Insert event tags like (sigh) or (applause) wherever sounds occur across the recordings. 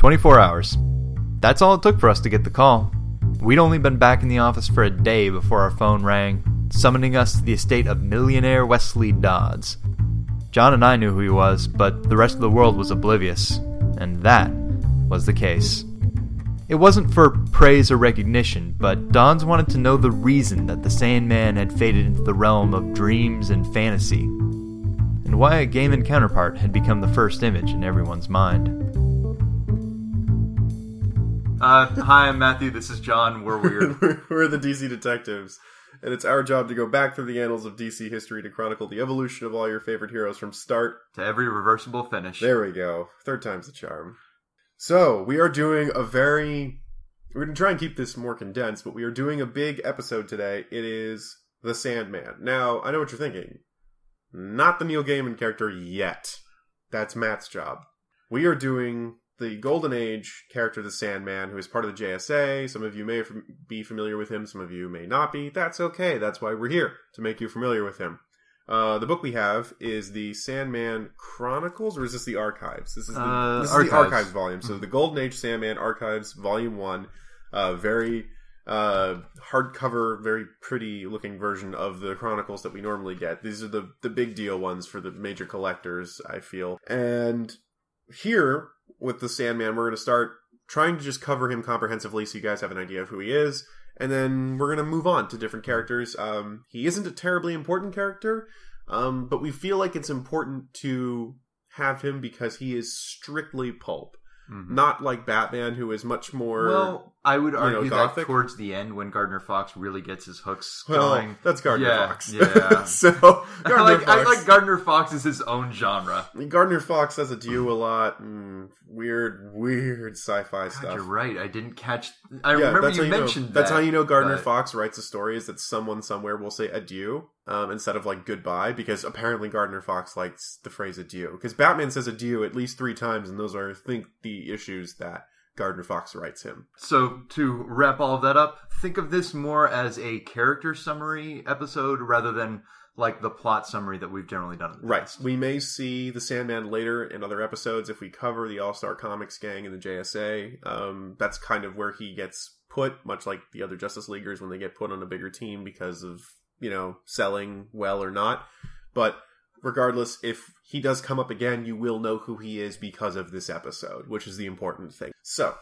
24 hours. That's all it took for us to get the call. We'd only been back in the office for a day before our phone rang, summoning us to the estate of millionaire Wesley Dodds. John and I knew who he was, but the rest of the world was oblivious, and that was the case. It wasn't for praise or recognition, but Dodds wanted to know the reason that the Sandman had faded into the realm of dreams and fantasy, and why a Gaiman counterpart had become the first image in everyone's mind. Uh, hi, I'm Matthew. This is John. We're weird. (laughs) We're the DC detectives, and it's our job to go back through the annals of DC history to chronicle the evolution of all your favorite heroes from start to every reversible finish. There we go. Third time's the charm. So, we are doing a very. We're going to try and keep this more condensed, but we are doing a big episode today. It is The Sandman. Now, I know what you're thinking. Not the Neil Gaiman character yet. That's Matt's job. We are doing the Golden Age character, the Sandman, who is part of the JSA. Some of you may be familiar with him, some of you may not be. That's okay. That's why we're here, to make you familiar with him. Uh, the book we have is the Sandman Chronicles, or is this the Archives? This is the, uh, this is archives. the Archives volume. So the Golden Age Sandman Archives, Volume One, uh, very uh, hardcover, very pretty looking version of the Chronicles that we normally get. These are the the big deal ones for the major collectors, I feel. And here with the Sandman, we're going to start trying to just cover him comprehensively so you guys have an idea of who he is. And then we're going to move on to different characters. Um, he isn't a terribly important character, um, but we feel like it's important to have him because he is strictly pulp. Mm-hmm. Not like Batman, who is much more. Well, I would argue you know, that towards the end, when Gardner Fox really gets his hooks well, going, that's Gardner yeah, Fox. Yeah. (laughs) so (laughs) Gardner I like, Fox, I like Gardner Fox as his own genre. Gardner Fox has a do a lot. Mm, weird, weird sci-fi God, stuff. You're right. I didn't catch. I yeah, remember you, you mentioned know, that, That's how you know Gardner but... Fox writes a story. Is that someone somewhere will say adieu um, instead of like goodbye because apparently Gardner Fox likes the phrase adieu because Batman says adieu at least three times, and those are I think the issues that Gardner Fox writes him. So to wrap all of that up, think of this more as a character summary episode rather than like the plot summary that we've generally done. right. Past. We may see the Sandman later in other episodes if we cover the All Star Comics gang and the JSA. Um, that's kind of where he gets put, much like the other Justice Leaguers when they get put on a bigger team because of you know selling well or not. But regardless, if he does come up again, you will know who he is because of this episode, which is the important thing. So,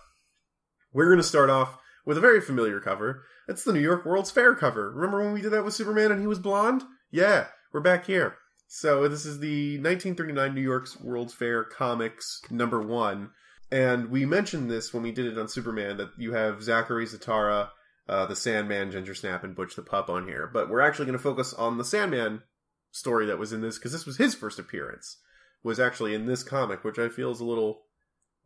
we're going to start off with a very familiar cover. It's the New York World's Fair cover. Remember when we did that with Superman and he was blonde? Yeah, we're back here. So, this is the 1939 New York's World's Fair comics number one. And we mentioned this when we did it on Superman that you have Zachary Zatara, uh, the Sandman, Ginger Snap, and Butch the Pup on here. But we're actually going to focus on the Sandman story that was in this because this was his first appearance was actually in this comic, which I feel is a little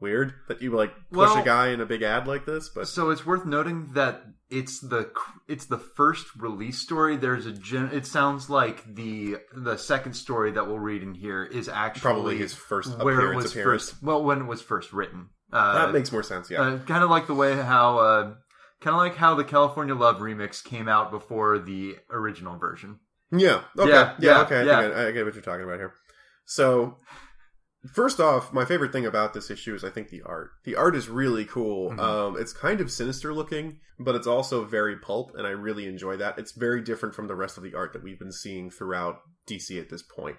weird that you like push well, a guy in a big ad like this. But so it's worth noting that it's the it's the first release story. There's a gen. It sounds like the the second story that we'll read in here is actually probably his first where it was appearance. first. Well, when it was first written. Uh, that makes more sense. Yeah, uh, kind of like the way how. Uh, kind of like how the California Love remix came out before the original version. Yeah. Okay. Yeah. yeah, yeah okay. I, yeah. I, I, get what you're talking about here. So, first off, my favorite thing about this issue is I think the art. The art is really cool. Mm-hmm. Um, it's kind of sinister looking, but it's also very pulp, and I really enjoy that. It's very different from the rest of the art that we've been seeing throughout DC at this point,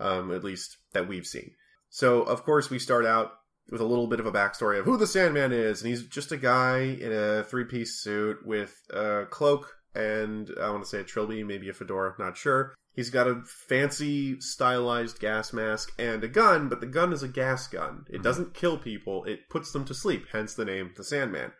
um, at least that we've seen. So, of course, we start out with a little bit of a backstory of who the Sandman is, and he's just a guy in a three piece suit with a cloak and I want to say a trilby, maybe a fedora, not sure. He's got a fancy stylized gas mask and a gun, but the gun is a gas gun. It mm-hmm. doesn't kill people, it puts them to sleep, hence the name the Sandman.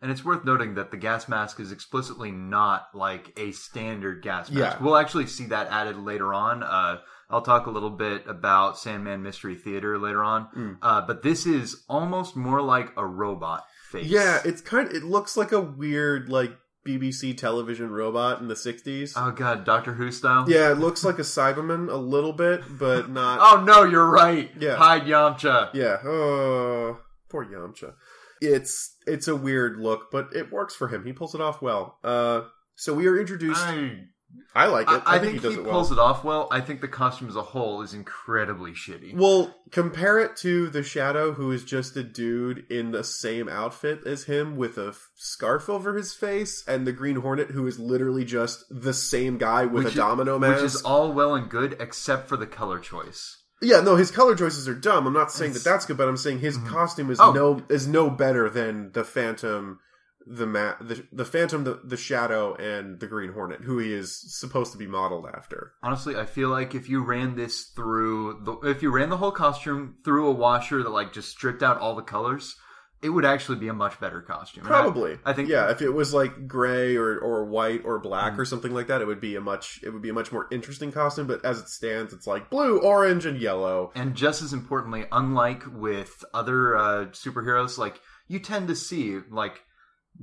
And it's worth noting that the gas mask is explicitly not like a standard gas mask. Yeah. We'll actually see that added later on. Uh, I'll talk a little bit about Sandman Mystery Theater later on. Mm. Uh, but this is almost more like a robot face. Yeah, it's kind of, it looks like a weird, like, BBC television robot in the 60s. Oh god, Doctor Who style? Yeah, it looks like a Cyberman a little bit, but (laughs) not Oh no, you're right. Yeah. Hide Yamcha. Yeah. Oh, poor Yamcha. It's it's a weird look, but it works for him. He pulls it off well. Uh so we are introduced I I like it. I, I think, think, he does he it well. pulls it off well. I think the costume as a whole is incredibly shitty. Well, compare it to the Shadow, who is just a dude in the same outfit as him with a f- scarf over his face, and the Green Hornet, who is literally just the same guy with Which a is- domino mask. Which is all well and good, except for the color choice. yeah, no, his color choices are dumb. I'm not saying It's- that that's good, but I'm saying his Mhm. costume is Oh. no is no better than the Phantom, the ma- the, the Phantom, the, the Shadow, and the Green Hornet, who he is supposed to be modeled after. Honestly, I feel like if you ran this through, the, if you ran the whole costume through a washer that like just stripped out all the colors, it would actually be a much better costume. And I- Probably. I think- yeah, if it was like gray or, or white or black Mhm. or something like that, it would be a much it would be a much more interesting costume. But as it stands, it's like blue, orange, and yellow. And just as importantly, unlike with other uh, superheroes, like you tend to see like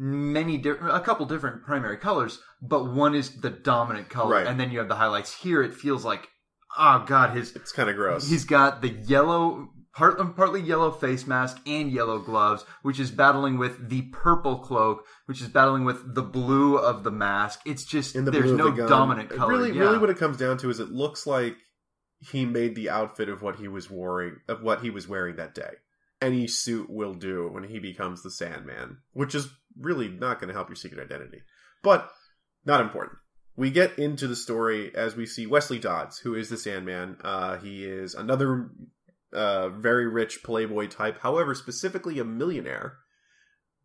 many different, a couple different primary colors, but one is the dominant color, Right. and then you have the highlights. Here, it feels like, oh god, his It's kind of gross. he's got the yellow. Part, um, partly yellow face mask and yellow gloves, which is battling with the purple cloak, which is battling with the blue of the mask. It's just the there's no the dominant color. Really, yeah. really, what it comes down to is it looks like he made the outfit of what he was wearing of what he was wearing that day. Any suit will do when he becomes the Sandman, which is really not going to help your secret identity, but not important. We get into the story as we see Wesley Dodds, who is the Sandman. Uh, he is another uh, very rich playboy type, however, specifically a millionaire.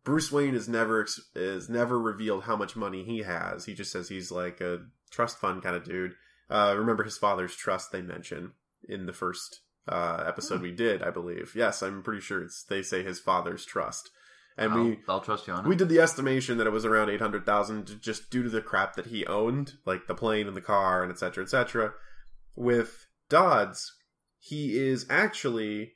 Bruce Wayne is never is never revealed how much money he has. He just says he's like a trust fund kind of dude. Uh, remember his father's trust they mention in the first uh, episode we did, I believe. Yes, I'm pretty sure it's they say his father's trust, and I'll, we I'll trust you on it. we did the estimation that it was around eight hundred thousand, just due to the crap that he owned, like the plane and the car, and etc. etc. With Dodds, he is actually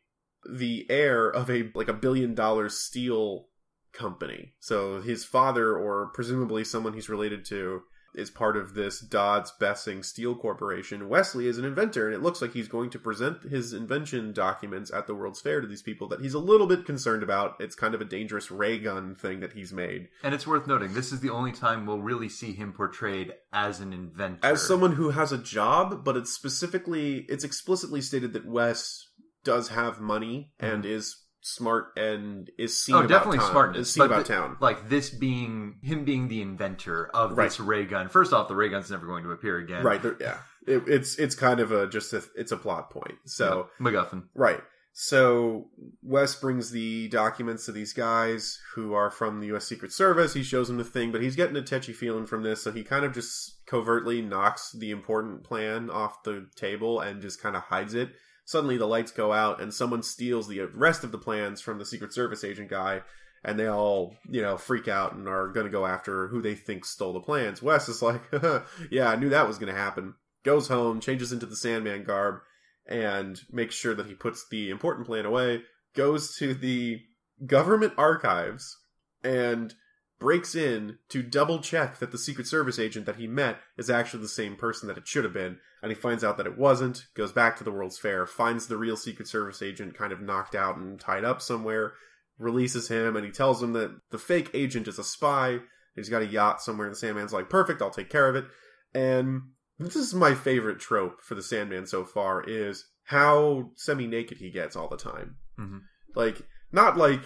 the heir of a like a billion dollar steel company. So his father, or presumably someone he's related to, is part of this Dodds Bessing Steel Corporation. Wesley is an inventor, and it looks like he's going to present his invention documents at the World's Fair to these people that he's a little bit concerned about. It's kind of a dangerous ray gun thing that he's made. And it's worth noting, this is the only time we'll really see him portrayed as an inventor. As someone who has a job, but it's specifically, it's explicitly stated that Wes does have money and mm-hmm. is smart and is seen oh, about definitely smartness. is seen about the- town. Like this being him being the inventor of Right. this ray gun. First off, the ray gun's never going to appear again. Right, there, yeah. It, it's it's kind of a just a it's a plot point. So Yeah. MacGuffin. Right. So Wes brings the documents to these guys who are from the U.S. Secret Service. He shows them the thing, but he's getting a touchy feeling from this, so he kind of just covertly knocks the important plan off the table and just kind of hides it. Suddenly, the lights go out, and someone steals the rest of the plans from the Secret Service agent guy, and they all, you know, freak out and are going to go after who they think stole the plans. Wes is like, (laughs) "Yeah, I knew that was going to happen." Goes home, changes into the Sandman garb, and makes sure that he puts the important plan away, goes to the government archives and breaks in to double check that the Secret Service agent that he met is actually the same person that it should have been. And he finds out that it wasn't, goes back to the World's Fair, finds the real Secret Service agent kind of knocked out and tied up somewhere, releases him, and he tells him that the fake agent is a spy. He's got a yacht somewhere, and the Sandman's like, perfect, I'll take care of it. And this is my favorite trope for the Sandman so far is how semi-naked he gets all the time. Mhm. Like, not like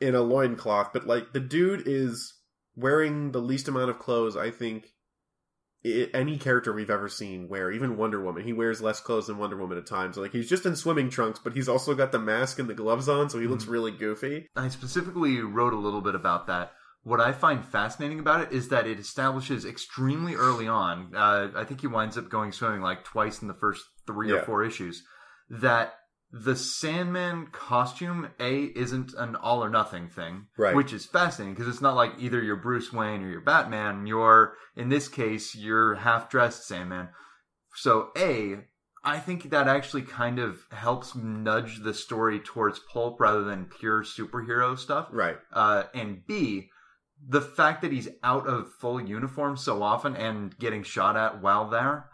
in a loincloth, but like the dude is wearing the least amount of clothes I think i any character we've ever seen wear. Even Wonder Woman, he wears less clothes than Wonder Woman at times. Like he's just in swimming trunks, but he's also got the mask and the gloves on, so he looks Mhm. really goofy. I specifically wrote a little bit about that. What I find fascinating about it is that it establishes extremely early on. Uh, I think he winds up going swimming like twice in the first three or four issues. That the Sandman costume a isn't an all or nothing thing, Right. Which is fascinating because it's not like either you're Bruce Wayne or you're Batman. You're in this case you're half dressed Sandman. So a I think that actually kind of helps nudge the story towards pulp rather than pure superhero stuff. Right. Uh, and B, the fact that he's out of full uniform so often and getting shot at while there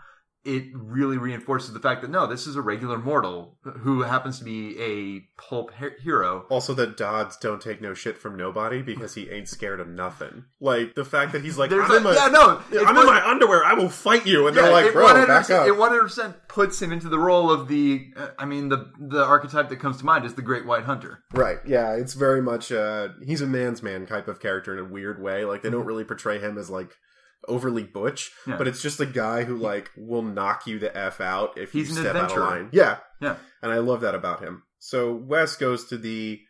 it really reinforces the fact that no, this is a regular mortal who happens to be a pulp he- hero. Also, that Dodds don't take no shit from nobody because he ain't scared of nothing. Like the fact that he's like, There's I'm, a- in, my, yeah, no, I'm in my underwear. I will fight you, and Yeah, they're like, bro, back up. It one hundred percent puts him into the role of the. uh, I mean, the the archetype that comes to mind is the Great White Hunter. Right. Yeah, it's very much uh he's a man's man type of character in a weird way. Like they don't really portray him as like overly butch. Yeah. but it's just a guy who like will knock you the f out if He's you step out of line. Yeah. Yeah. And I love that about him. So Wes goes to the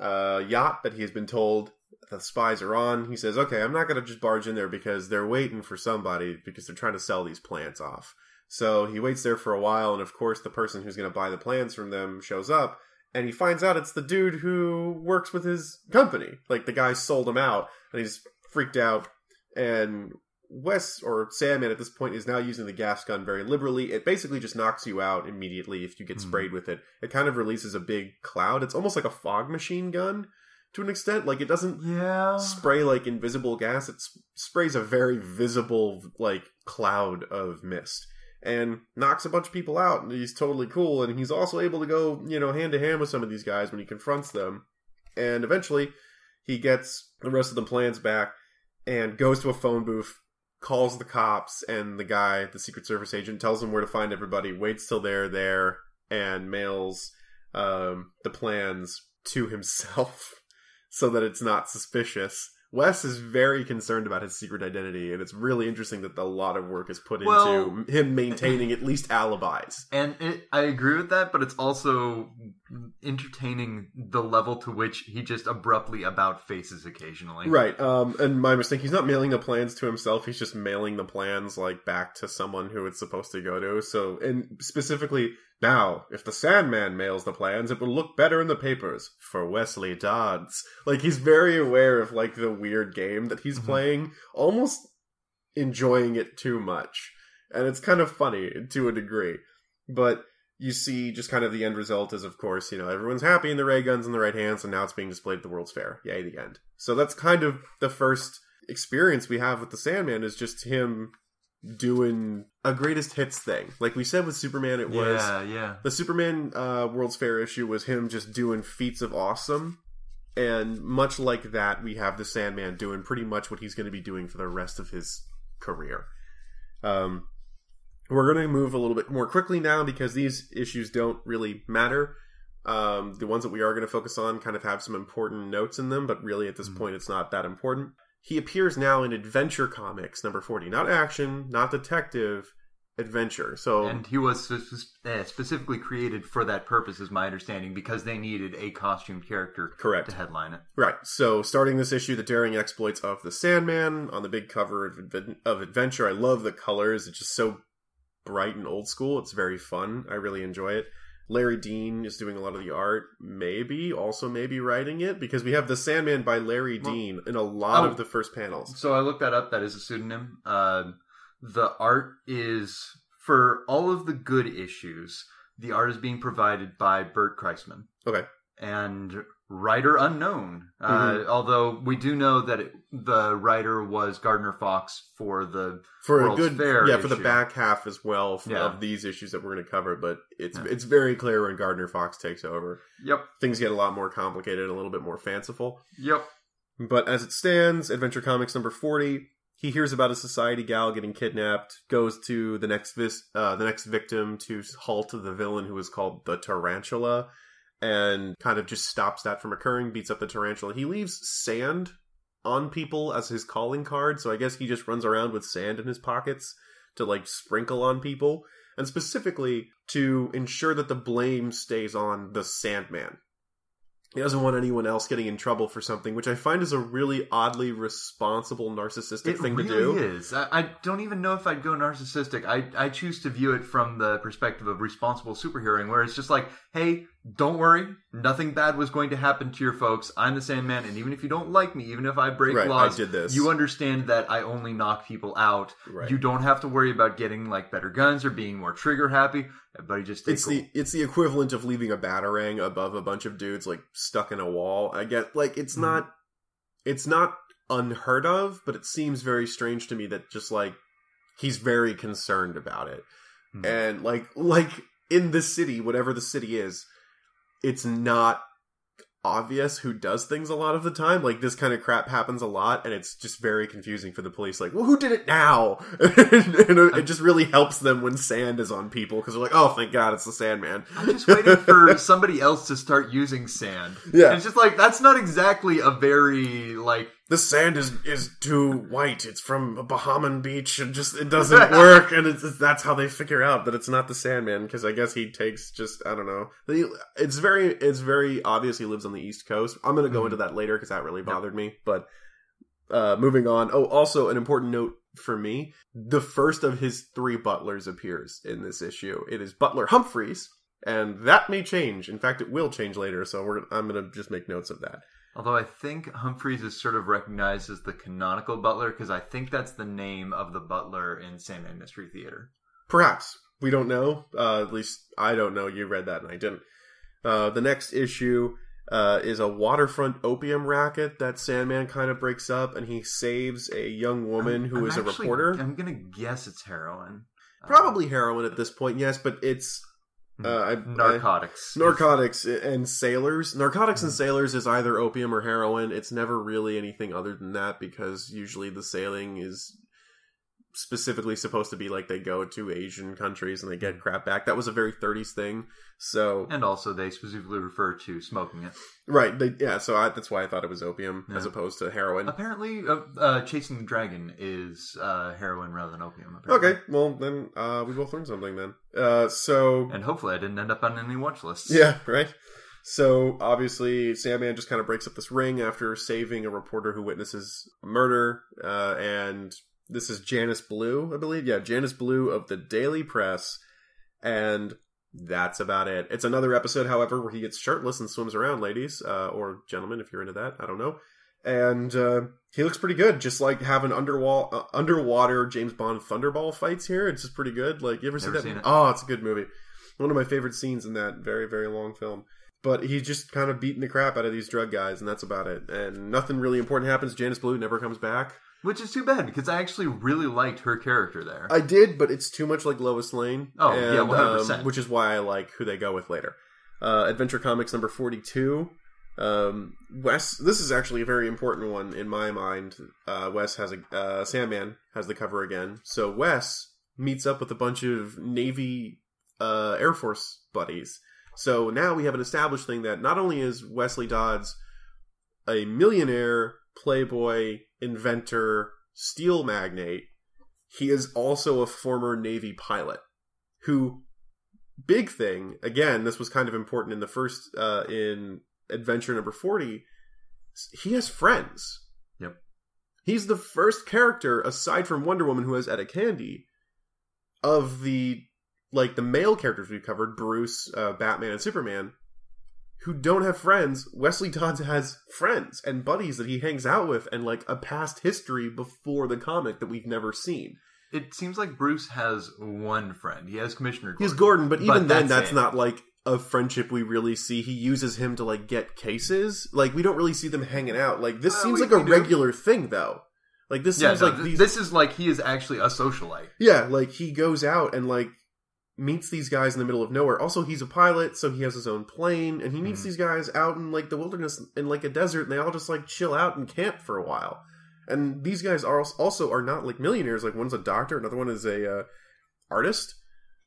uh yacht that he has been told the spies are on. He says, "Okay, I'm not going to just barge in there because they're waiting for somebody because they're trying to sell these plants off." So he waits there for a while, and of course, the person who's going to buy the plants from them shows up, and he finds out it's the dude who works with his company. Like the guy sold him out, and he's freaked out. And Wes or Sandman at this point is now using the gas gun very liberally. It basically just knocks you out immediately if you get Mhm. sprayed with it. It kind of releases a big cloud. It's almost like a fog machine gun to an extent. Like it doesn't Yeah. spray like invisible gas. It s- sprays a very visible like cloud of mist and knocks a bunch of people out. And he's totally cool. And he's also able to go you know hand to hand with some of these guys when he confronts them. And eventually, he gets the rest of the plans back and goes to a phone booth. Calls the cops and the guy, the Secret Service agent, tells him where to find everybody. Waits till they're there and mails um, the plans to himself (laughs) so that it's not suspicious. Wes is very concerned about his secret identity, and it's really interesting that a lot of work is put Well- into him maintaining at least alibis. And it, I agree with that, but it's also entertaining the level to which he just abruptly about faces occasionally. Right. Um, and my mistake, he's not mailing the plans to himself, he's just mailing the plans, like, back to someone who it's supposed to go to. So, and specifically, now, if the Sandman mails the plans, it will look better in the papers for Wesley Dodds. Like, he's very aware of, like, the weird game that he's Mhm. playing, almost enjoying it too much. And it's kind of funny to a degree. But you see just kind of the end result is, of course, you know, everyone's happy in the ray guns in the right hands, and now it's being displayed at the World's Fair. Yay, the end. So that's kind of the first experience we have with the Sandman is just him doing a greatest hits thing. Like we said with Superman, it was Yeah, yeah. the Superman uh, World's Fair issue was him just doing feats of awesome. And much like that, we have the Sandman doing pretty much what he's going to be doing for the rest of his career. Um, we're going to move a little bit more quickly now because these issues don't really matter. Um, the ones that we are going to focus on kind of have some important notes in them, but really at this Mhm. point, it's not that important. He appears now in Adventure Comics number 40. Not action, not detective, adventure. So And he was uh, specifically created for that purpose, is my understanding, because they needed a costumed character Correct. to headline it. Right. So, starting this issue, the daring exploits of the Sandman on the big cover of, of Adventure. I love the colors. It's just so bright and old school. It's very fun. I really enjoy it. Larry Dean is doing a lot of the art. Maybe also maybe writing it because we have the Sandman by Larry Well- Dean in a lot Oh. of the first panels. So I looked that up. That is a pseudonym. Uh, the art is for all of the good issues. The art is being provided by Bert Christman. Okay. And writer unknown. Uh, Mhm. although we do know that it, the writer was Gardner Fox for the For World's a good Fair yeah, for the back half as well f- Yeah. of these issues that we're going to cover, but it's Yeah. it's very clear when Gardner Fox takes over. Yep. Things get a lot more complicated, a little bit more fanciful. Yep. But as it stands, Adventure Comics number 40, he hears about a society gal getting kidnapped, goes to the next vis- uh, the next victim to halt the villain who is called the Tarantula and kind of just stops that from occurring, beats up the tarantula. He leaves sand on people as his calling card, so I guess he just runs around with sand in his pockets to like sprinkle on people and specifically to ensure that the blame stays on the Sandman. He doesn't want anyone else getting in trouble for something, which I find is a really oddly responsible narcissistic It thing really to do. is. I, I don't even know if I'd go narcissistic. I I choose to view it from the perspective of responsible superheroing, where it's just like, hey, don't worry, nothing bad was going to happen to your folks. I'm the Sandman, and even if you don't like me, even if I break Right, laws, I did this. you understand that I only knock people out. Right. You don't have to worry about getting like better guns or being more trigger happy. Everybody just it's cool. the it's the equivalent of leaving a batarang above a bunch of dudes like stuck in a wall. I get like it's Mhm. not it's not unheard of, but it seems very strange to me that just like he's very concerned about it. Hmm. and like like in this city, whatever the city is, it's not obvious who does things a lot of the time. Like this kind of crap happens a lot, and it's just very confusing for the police. Like, well, who did it now? (laughs) and it just really helps them when sand is on people because they're like, oh, thank God, it's the Sandman. I'm just waiting for (laughs) somebody else to start using sand. Yeah. And it's just like that's not exactly a very like the sand is is too white. It's from a Bahamian beach, and just it doesn't (laughs) work. And it's, that's how they figure out that it's not the Sandman because I guess he takes just I don't know. He- It's very it's very obvious he lives on the East Coast. I'm gonna go Mhm. into that later because that really bothered me. But uh, moving on. Oh, also an important note for me: the first of his three butlers appears in this issue. It is Butler Humphreys. And that may change. In fact, it will change later. So we're, I'm going to just make notes of that. Although I think Humphreys is sort of recognized as the canonical butler because I think that's the name of the butler in Sandman Mystery Theater. Perhaps. We don't know. Uh, at least I don't know. You read that and I didn't. Uh, the next issue uh, is a waterfront opium racket that Sandman kind of breaks up, and he saves a young woman who I'm is a reporter. I'm gonna guess it's heroin. Probably heroin at this point, yes, but it's uh, I, I- narcotics. narcotics and sailors. Narcotics and sailors is either opium or heroin. It's never really anything other than that because usually the sailing is specifically supposed to be like they go to Asian countries and they get crap back. That was a very 30s thing. So And also, they specifically refer to smoking it. right, they, yeah. So I, that's why I thought it was opium as opposed to heroin. Apparently, uh, uh, chasing the dragon is uh, heroin rather than opium. Apparently. Okay, well then uh, we both learned something then. Uh, so And hopefully, I didn't end up on any watch lists. Yeah, right. So obviously, Sandman just kind of breaks up this ring after saving a reporter who witnesses a murder. Uh, and this is Janice Blue, I believe. Yeah, Janice Blue of the Daily Press. And that's about it. It's another episode, however, where he gets shirtless and swims around, ladies, uh, or gentlemen, if you're into that. I don't know. And uh, he looks pretty good, just like having underwall, uh, underwater James Bond Thunderball fights here. It's just pretty good. Like, you ever see that? it. Oh, it's a good movie. One of my favorite scenes in that very, very long film. But he's just kind of beating the crap out of these drug guys, and that's about it. And nothing really important happens. Janice Blue never comes back. Which is too bad because I actually really liked her character there. I did, but it's too much like Lois Lane. Oh, and, yeah, 100%. um, which is why I like who they go with later. Uh, Adventure Comics number 42. Um, Wes, this is actually a very important one in my mind. Uh, Wes has a, uh, Sandman has the cover again. So Wes meets up with a bunch of Navy, uh, Air Force buddies. So now we have an established thing that not only is Wesley Dodds a millionaire, playboy, inventor, steel magnate, he is also a former Navy pilot who big thing again this was kind of important in the first uh in adventure number 40 he has friends Yep. he's the first character aside from wonder woman who has etta candy of the like the male characters we've covered bruce uh, batman and superman who don't have friends wesley dodds has friends and buddies that he hangs out with and like a past history before the comic that we've never seen It seems like Bruce has one friend. He has Commissioner Gordon. He's Gordon, but even then, that's that's not like a friendship we really see. He uses him to like get cases. Like we don't really see them hanging out. Like this Uh, seems we- like a do. regular thing, though. Like this Yeah, seems no, like th- these. this is like he is actually a socialite. Yeah, like he goes out and like meets these guys in the middle of nowhere. Also, he's a pilot, so he has his own plane, and he meets Mhm. these guys out in like the wilderness in like a desert, and they all just like chill out and camp for a while. And these guys are also are not like millionaires. Like one's a doctor, another one is a uh, artist.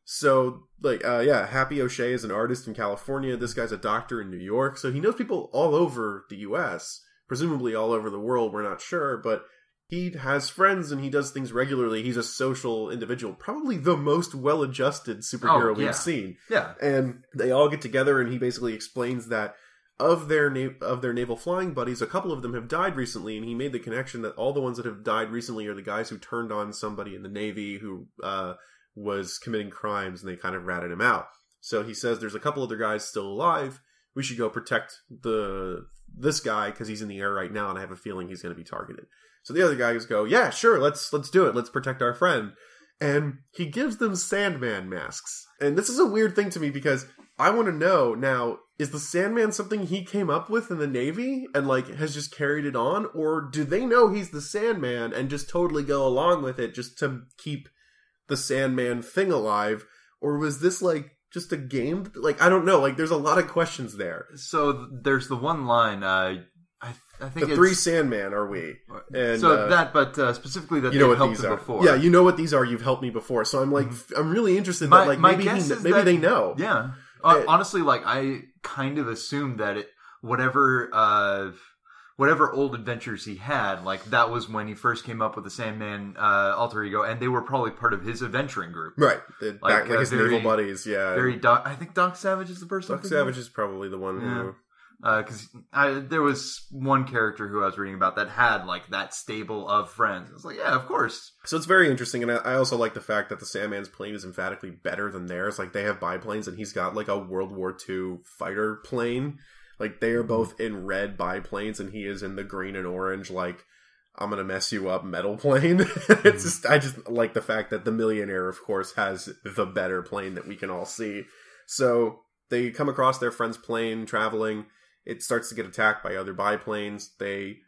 So like uh, yeah, Happy O'Shea is an artist in California. This guy's a doctor in New York, so he knows people all over the U.S. Presumably all over the world. We're not sure, but he has friends and he does things regularly. He's a social individual, probably the most well-adjusted superhero Oh, yeah. we've seen. Yeah. And they all get together, and he basically explains that of their na- of their naval flying buddies, a couple of them have died recently, and he made the connection that all the ones that have died recently are the guys who turned on somebody in the navy who uh, was committing crimes, and they kind of ratted him out. So he says there's a couple other guys still alive. We should go protect the this guy because he's in the air right now, and I have a feeling he's going to be targeted. So the other guys go, yeah, sure, let's let's do it. Let's protect our friend. And he gives them Sandman masks. And this is a weird thing to me because I want to know now, is the Sandman something he came up with in the Navy and like has just carried it on? Or do they know he's the Sandman and just totally go along with it just to keep the Sandman thing alive? or was this like just a game? Like I don't know. Like there's a lot of questions there. So there's the one line. Uh, I think The three Sandman are we? And so uh, that, but uh, specifically that you know what helped these are. before. Mm-hmm. Yeah, you know what these are. You've helped me before, so I'm like, I'm really interested. My- that like my maybe he, guess is maybe that- they know. Yeah. Uh, It- honestly, like I kind of assumed that it whatever uh whatever old adventures he had, like that was when he first came up with the Sandman uh alter ego, and they were probably part of his adventuring group. Right, the, Like, back, like his very- naval buddies. Yeah, Very Doc. I think Doc Savage is the person. Doc Savage is probably the one. Yeah. Who, Uh, because I there was one character who I was reading about that had like that stable of friends. It's like, yeah, of course. So it's very interesting, and I I also like the fact that the Sandman's plane is emphatically better than theirs. Like they have biplanes, and he's got like a World War II fighter plane. Like they are both in red biplanes, and he is in the green and orange. Like I'm gonna mess you up metal (laughs) plane. (laughs) it's hmm. just I just like the fact that the millionaire, of course, has the better plane that we can all see. So they come across their friend's plane traveling. It starts to get attacked by other biplanes. They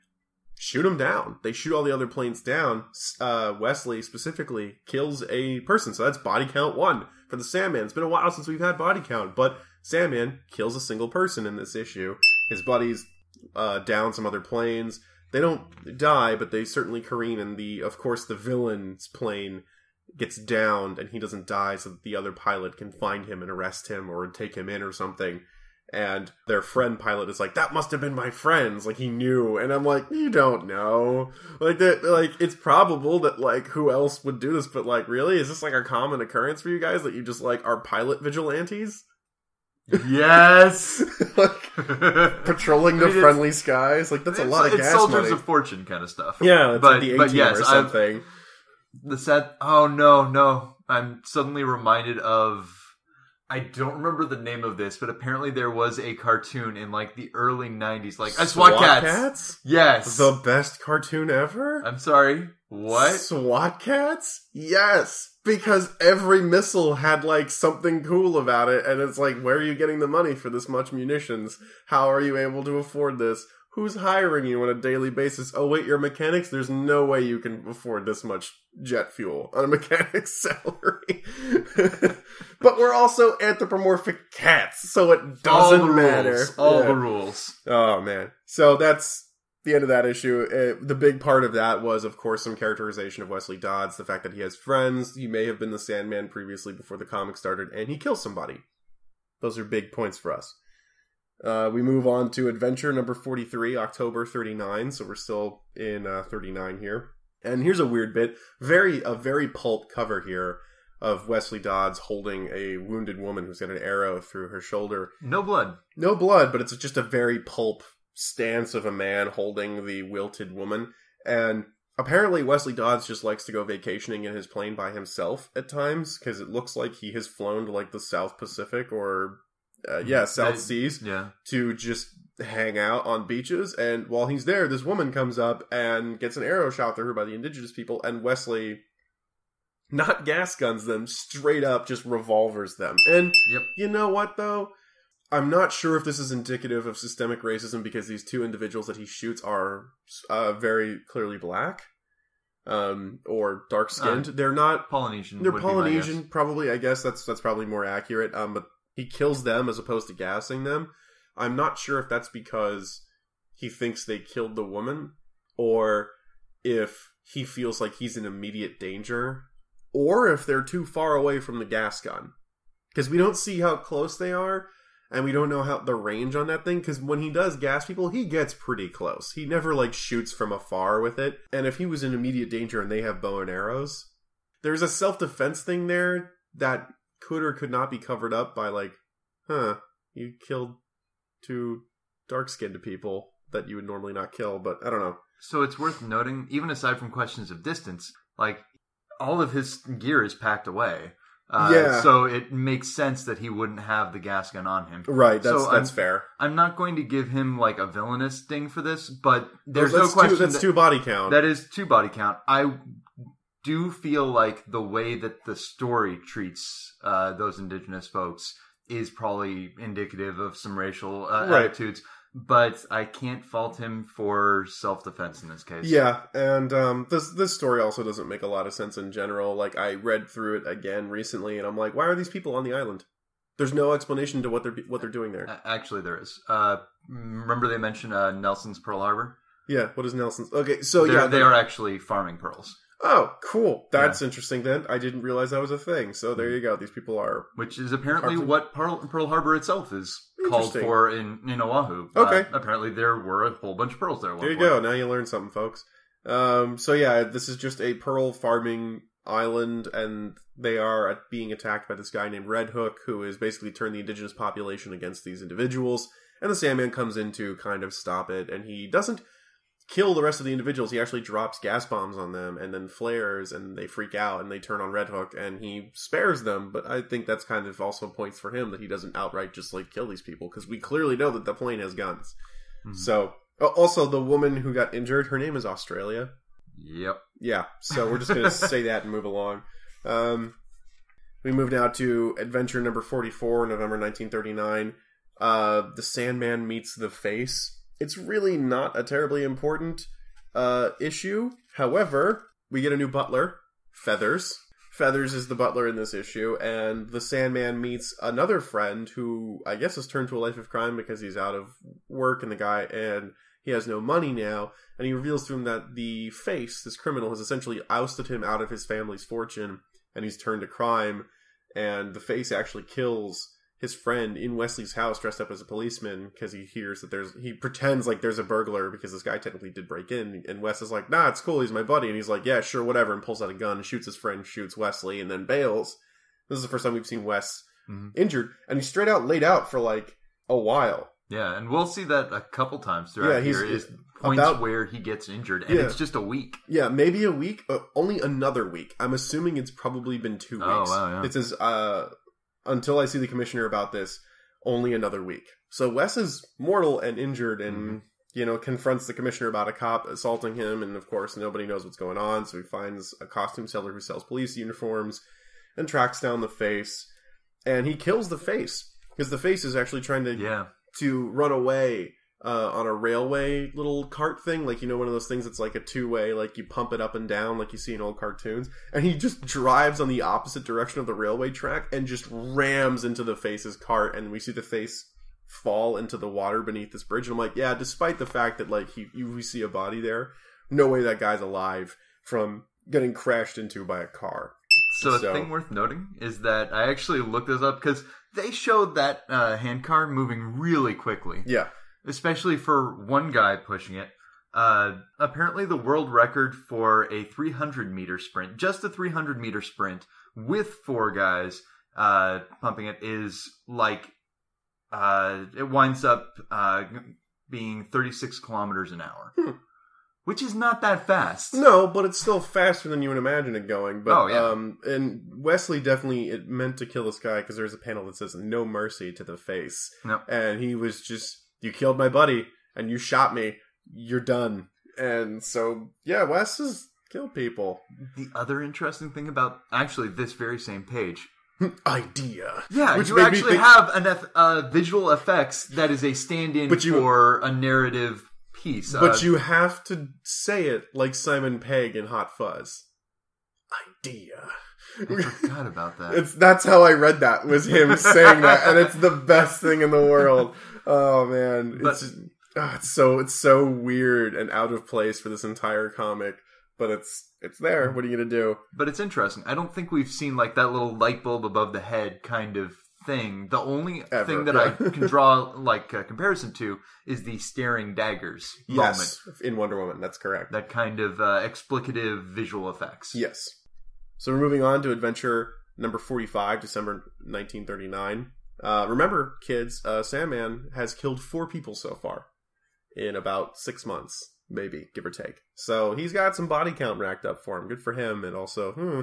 shoot them down. They shoot all the other planes down. Uh, Wesley specifically kills a person, so that's body count one for the Sandman. It's been a while since we've had body count, but Sandman kills a single person in this issue. His buddies uh, down some other planes. They don't die, but they certainly careen, and the of course the villain's plane gets downed, and he doesn't die, so that the other pilot can find him and arrest him or take him in or something and their friend pilot is like that must have been my friends like he knew and i'm like you don't know like that like it's probable that like who else would do this but like really is this like a common occurrence for you guys that you just like are pilot vigilantes Yes. (laughs) like patrolling the I mean, friendly skies like that's a lot of it's gas soldiers money of fortune kind of stuff. yeah it's but like the but 18 yes, or something the sad. Oh no, no! I'm suddenly reminded of. I don't remember the name of this, but apparently there was a cartoon in like the early '90s, like uh, SWAT, Kats. cats Yes. the best cartoon ever I'm sorry. What? SWAT Kats? Yes, because every missile had like something cool about it, and it's like, where are you getting the money for this much munitions? How are you able to afford this? Who's hiring you on a daily basis? Oh wait, you're mechanics. There's no way you can afford this much jet fuel on a (laughs) mechanic's salary. (laughs) but we're also anthropomorphic cats, so it doesn't matter. rules. All Yeah. the rules. Oh man. So that's the end of that issue. Uh, the big part of that was, of course, some characterization of Wesley Dodds, the fact that he has friends. He may have been the Sandman previously before the comic started, and he kills somebody. Those are big points for us. Uh, we move on to adventure number 43, October 39. So we're still in uh, 39 here. And here's a weird bit. Very, a very pulp cover here of Wesley Dodds holding a wounded woman who's got an arrow through her shoulder. No blood. No blood, but it's just a very pulp stance of a man holding the wilted woman. And apparently, Wesley Dodds just likes to go vacationing in his plane by himself at times because it looks like he has flown to like the South Pacific or, uh, yeah, South Uh, Seas Yeah. to just hang out on beaches. And while he's there, this woman comes up and gets an arrow shot through her by the indigenous people, and Wesley. Not gas guns them, straight up just revolvers them. And Yep. you know what, though? I'm not sure if this is indicative of systemic racism because these two individuals that he shoots are uh, very clearly black um, or dark skinned. they're not. Polynesian. They're Polynesian, probably. I guess that's that's probably more accurate. Um, but he kills them as opposed to gassing them. I'm not sure if that's because he thinks they killed the woman or if he feels like he's in immediate danger or if they're too far away from the gas gun. Because we don't see how close they are and we don't know how the range on that thing because when he does gas people he gets pretty close. He never like shoots from afar with it. And if he was in immediate danger and they have bow and arrows there's a self-defense thing there that could or could not be covered up by like huh you killed two dark-skinned people that you would normally not kill but i don't know So it's worth noting, even aside from questions of distance, like all of his gear is packed away. Uh, Yeah. So it makes sense that he wouldn't have the gas gun on him. right that's So that's I'm- fair I'm not going to give him like a villainous ding for this, but there's that's no question two, that's that, two body count that is two body count. I do feel like the way that the story treats uh, those indigenous folks is probably indicative of some racial uh, Right. attitudes. but I can't fault him for self defense in this case. Yeah, and um, this this story also doesn't make a lot of sense in general. Like I read through it again recently, and I'm like, why are these people on the island? There's no explanation to what they're what they're doing there. Actually, there is. Uh, remember they mentioned uh, Nelson's Pearl Harbor? Yeah, what is Nelson's? Okay, so They're- yeah, they are actually farming pearls, Oh, cool. That's interesting. Then I didn't realize that was a thing. So there you go. These people are which is apparently what Pearl, Pearl Harbor itself is called for in, in Oahu. Okay. Uh, apparently, there were a whole bunch of pearls there. There you point. go. Now you learn something, folks. Um, so yeah, this is just a pearl farming island, and they are at- being attacked by this guy named Red Hook, who has basically turned the indigenous population against these individuals. And the Sandman comes in to kind of stop it, and he doesn't kill the rest of the individuals. He actually drops gas bombs on them, and then flares, and they freak out, and they turn on Red Hook, and he spares them. But I think that's kind of also points for him that he doesn't outright just like kill these people because we clearly know that the plane has guns. Mhm. So, also the woman who got injured, her name is Australia. Yep. Yeah, so we're just gonna (laughs) say that and move along. Um, we move now to adventure number forty-four, November nineteen thirty-nine. Uh, the Sandman meets the Face. It's really not a terribly important uh, issue. However, we get a new butler, Feathers. Feathers is the butler in this issue, and the Sandman meets another friend who I guess has turned to a life of crime because he's out of work, and the guy and he has no money now, and he reveals to him that the face, this criminal, has essentially ousted him out of his family's fortune, and he's turned to crime. And the face actually kills his friend in Wesley's house, dressed up as a policeman, because he hears that there's. He pretends like there's a burglar because this guy technically did break in, and Wes is like, "Nah, it's cool. He's my buddy," and he's like, "Yeah, sure, whatever," and pulls out a gun, and shoots his friend, shoots Wesley, and then bails. This is the first time we've seen Wes Mhm. injured, and he's straight out laid out for like a while. Yeah, and we'll see that a couple times throughout Yeah, he's- here is points about- where he gets injured, and Yeah. it's just a week. Yeah, maybe a week, only another week. I'm assuming it's probably been two weeks. Oh, wow, yeah. It says, uh, until I see the commissioner about this, only another week. So Wes is mortal and injured and, Mm-hmm. you know, confronts the commissioner about a cop assaulting him. And of course, nobody knows what's going on. So he finds a costume seller who sells police uniforms and tracks down the face. And he kills the face because the face is actually trying to Yeah. to run away uh, on a railway little cart thing, like you know one of those things that's like a two way, like you pump it up and down, like you see in old cartoons. And he just drives on the opposite direction of the railway track and just rams into the face's cart, and we see the face fall into the water beneath this bridge. And I'm like, yeah, despite the fact that like he, you we see a body there, no way that guy's alive from getting crashed into by a car. So a thing worth noting is that I actually looked this up because they showed that uh, handcar moving really quickly, Yeah, especially for one guy pushing it. Uh, apparently, the world record for a 300 meter sprint, just a 300 meter sprint with four guys uh, pumping it, is like uh, it winds up uh, being 36 kilometers an hour, Hmm. which is not that fast. No, but it's still faster than you would imagine it going. But Oh, yeah. um, and Wesley definitely it meant to kill this guy because there's a panel that says "No mercy" to the face, Nope. and he was just you killed my buddy and you shot me. You're done. And so yeah, Wes has killed people. The other interesting thing about actually this very same page, (laughs) Idea. yeah, Which you actually think- have an eff- uh, visual effects that is a stand-in you- for a narrative piece. But Uh, you have to say it like Simon Pegg in Hot Fuzz. Idea. I forgot about that. (laughs) It's that's how I read that was him saying that, and it's the best thing in the world. Oh man, But- it's ah, it's so it's so weird and out of place for this entire comic, but it's it's there. What are you gonna do? But it's interesting. I don't think we've seen like that little light bulb above the head kind of thing. The only Ever, thing that yeah. I can draw (laughs) like a comparison to is the staring daggers moment. In Wonder Woman, that's correct. That kind of uh, explicative visual effects. Yes. So we're moving on to adventure number forty-five, December nineteen thirty-nine. Uh, remember, kids, uh, Sandman has killed four people so far in about six months, maybe give or take. So he's got some body count racked up for him. Good for him, and also, hmm.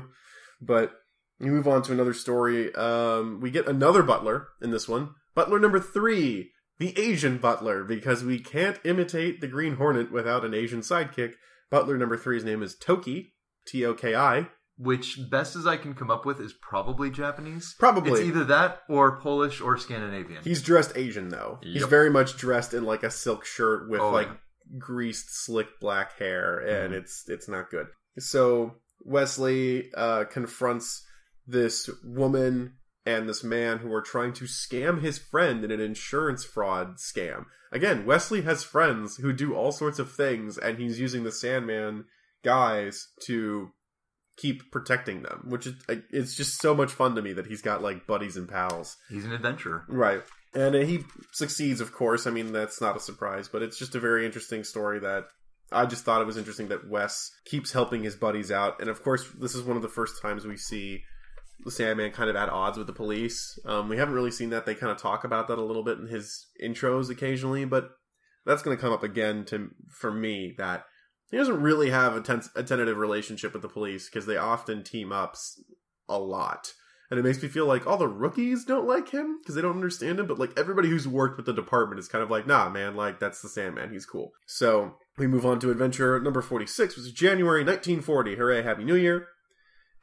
But we move on to another story. Um, we get another butler in this one. Butler number three, the Asian butler, because we can't imitate the Green Hornet without an Asian sidekick. Butler number three's name is Toki, T O K I, which, best as I can come up with, is probably Japanese. Probably. It's either that or Polish or Scandinavian. He's dressed Asian though. He's very much dressed in like a silk shirt with Oh, like yeah. greased, slick black hair, and Mhm. it's it's not good. So Wesley uh, confronts this woman and this man who are trying to scam his friend in an insurance fraud scam. Again, Wesley has friends who do all sorts of things, and he's using the Sandman guys to keep protecting them, which is it's just so much fun to me that he's got like buddies and pals. He's an adventurer. Right. And he succeeds, of course. I mean, that's not a surprise, but it's just a very interesting story that I just thought it was interesting that Wes keeps helping his buddies out. And of course, this is one of the first times we see the Sandman kind of at odds with the police. Um, we haven't really seen that. They kind of talk about that a little bit in his intros occasionally, but that's going to come up again to for me that he doesn't really have a, tense, a tentative relationship with the police because they often team up a lot. And it makes me feel like all the rookies don't like him because they don't understand him, but like everybody who's worked with the department is kind of like, nah, man, like that's the Sandman, he's cool. So we move on to adventure number 46, which is January 1940. Hooray, Happy New Year.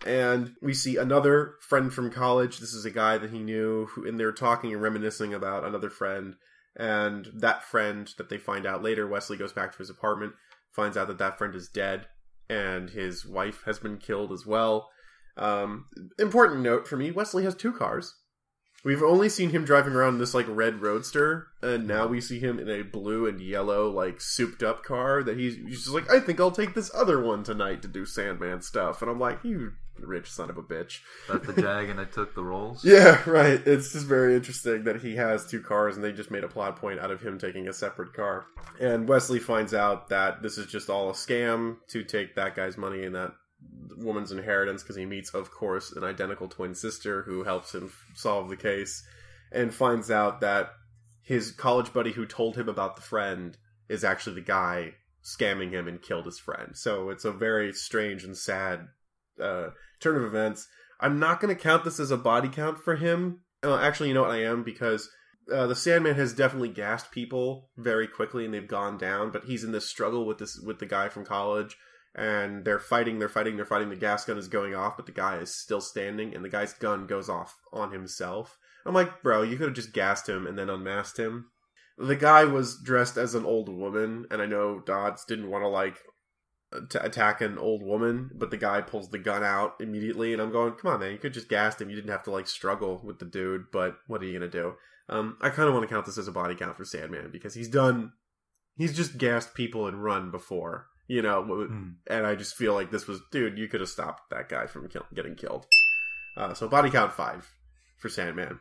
And we see another friend from college. This is a guy that he knew, who, and they're talking and reminiscing about another friend. And that friend that they find out later, Wesley goes back to his apartment, finds out that that friend is dead, and his wife has been killed as well. Um, important note for me: Wesley has two cars. We've only seen him driving around this like red roadster, and now we see him in a blue and yellow like souped up car that he's, he's just like, I think I'll take this other one tonight to do Sandman stuff, and I'm like, you rich son of a bitch. That's the Jag, and I took the rolls. (laughs) Yeah, right. It's just very interesting that he has two cars and they just made a plot point out of him taking a separate car. And Wesley finds out that this is just all a scam to take that guy's money and that woman's inheritance because he meets, of course, an identical twin sister who helps him solve the case and finds out that his college buddy who told him about the friend is actually the guy scamming him and killed his friend. So it's a very strange and sad uh, turn of events. I'm not going to count this as a body count for him. Uh, actually, you know what I am because uh, the Sandman has definitely gassed people very quickly and they've gone down. But he's in this struggle with this with the guy from college, and they're fighting, they're fighting, they're fighting. The gas gun is going off, but the guy is still standing, and the guy's gun goes off on himself. I'm like, bro, you could have just gassed him and then unmasked him. The guy was dressed as an old woman, and I know Dodds didn't want to like to attack an old woman, but the guy pulls the gun out immediately, and I'm going, come on, man, you could just gassed him. You didn't have to like struggle with the dude, but what are you gonna do? Um, I kind of want to count this as a body count for Sandman because he's done, he's just gassed people and run before, you know, Hmm. and I just feel like this was, dude, you could have stopped that guy from kill- getting killed. Uh, so body count five for Sandman,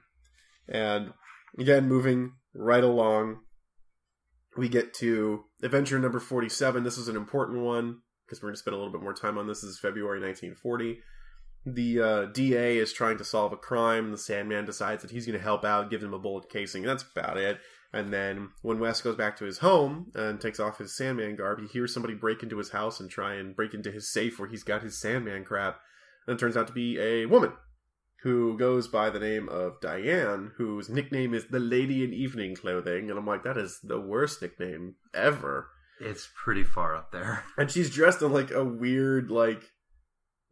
and again, moving right along, we get to adventure number 47. This is an important one because we're going to spend a little bit more time on this. This is February 1940. The uh, DA is trying to solve a crime. The Sandman decides that he's going to help out, give him a bullet casing, and that's about it. And then when Wes goes back to his home and takes off his Sandman garb, he hears somebody break into his house and try and break into his safe where he's got his Sandman crap. And it turns out to be a woman who goes by the name of Diane, whose nickname is the Lady in Evening Clothing. And I'm like, that is the worst nickname ever. It's pretty far up there. (laughs) And she's dressed in like a weird, like,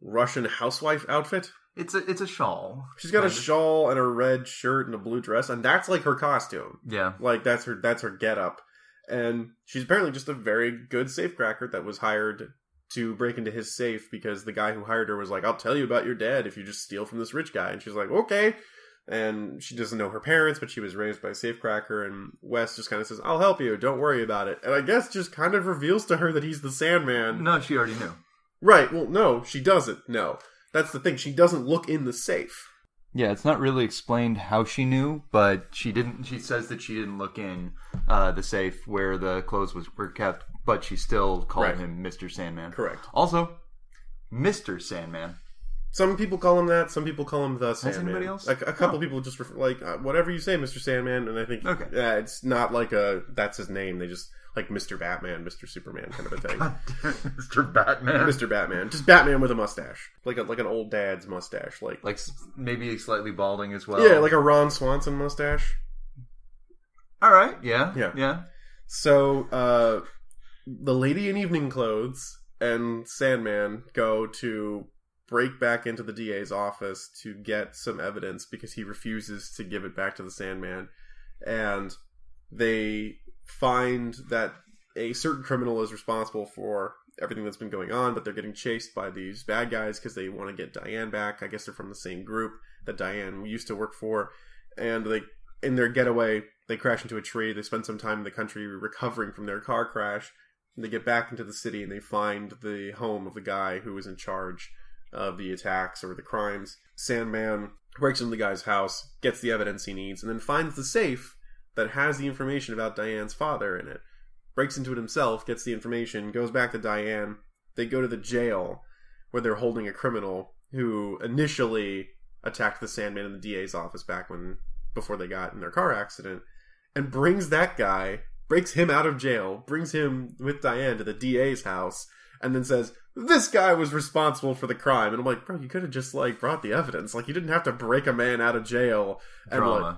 Russian housewife outfit. It's a it's a shawl. She's got a of. shawl and a red shirt and a blue dress, and that's like her costume. Yeah. Like that's her that's her getup. And she's apparently just a very good safecracker that was hired to break into his safe because the guy who hired her was like, I'll tell you about your dad if you just steal from this rich guy. And she's like, Okay. And she doesn't know her parents, but she was raised by a safecracker. And Wes just kind of says, I'll help you. Don't worry about it. And I guess just kind of reveals to her that he's the Sandman. No, she already knew. Right. Well, no, she doesn't. No. That's the thing. She doesn't look in the safe. Yeah, it's not really explained how she knew, but she didn't. She says that she didn't look in uh, the safe where the clothes was were kept, but she still called Right. him Mister Sandman. Correct. Also, Mister Sandman. Some people call him that. Some people call him the Sandman. anybody else? A, a couple people just refer, like uh, whatever you say, Mister Sandman, and I think Okay. yeah, it's not like a that's his name. They just like Mister Batman, Mister Superman kind of a thing. (laughs) Mister Batman. Mister Batman, just Batman with a mustache, like a like an old dad's mustache, like Like s- maybe slightly balding as well. yeah, like a Ron Swanson mustache. all right. Yeah. Yeah. Yeah. So uh, the lady in evening clothes and Sandman go to break back into the DA's office to get some evidence because he refuses to give it back to the Sandman. And they find that a certain criminal is responsible for everything that's been going on, but they're getting chased by these bad guys because they want to get Diane back. I guess they're from the same group that Diane used to work for. And they, in their getaway, they crash into a tree. They spend some time in the country recovering from their car crash. They get back into the city and they find the home of the guy who was in charge of the attacks or the crimes. Sandman breaks into the guy's house, gets the evidence he needs, and then finds the safe that has the information about Diane's father in it. Breaks into it himself, gets the information, goes back to Diane. They go to the jail where they're holding a criminal who initially attacked the Sandman in the DA's office back when before they got in their car accident, and brings that guy, breaks him out of jail, brings him with Diane to the DA's house, and then says, This guy was responsible for the crime. And I'm like, bro, you could have just like brought the evidence. Like you didn't have to break a man out of jail and Drama. like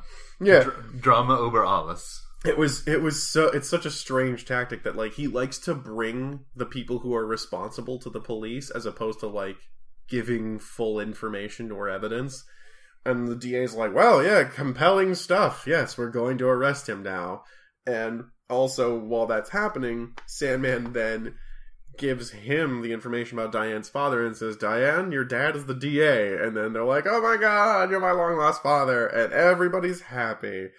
Yeah. Dr- drama over alles. It was it was so it's such a strange tactic that like he likes to bring the people who are responsible to the police as opposed to like giving full information or evidence. And the DA's like, well, yeah, compelling stuff. Yes, we're going to arrest him now. And also, while that's happening, Sandman then gives him the information about Diane's father and says, Diane, your dad is the DA. And then they're like, oh my god, you're my long lost father. And everybody's happy.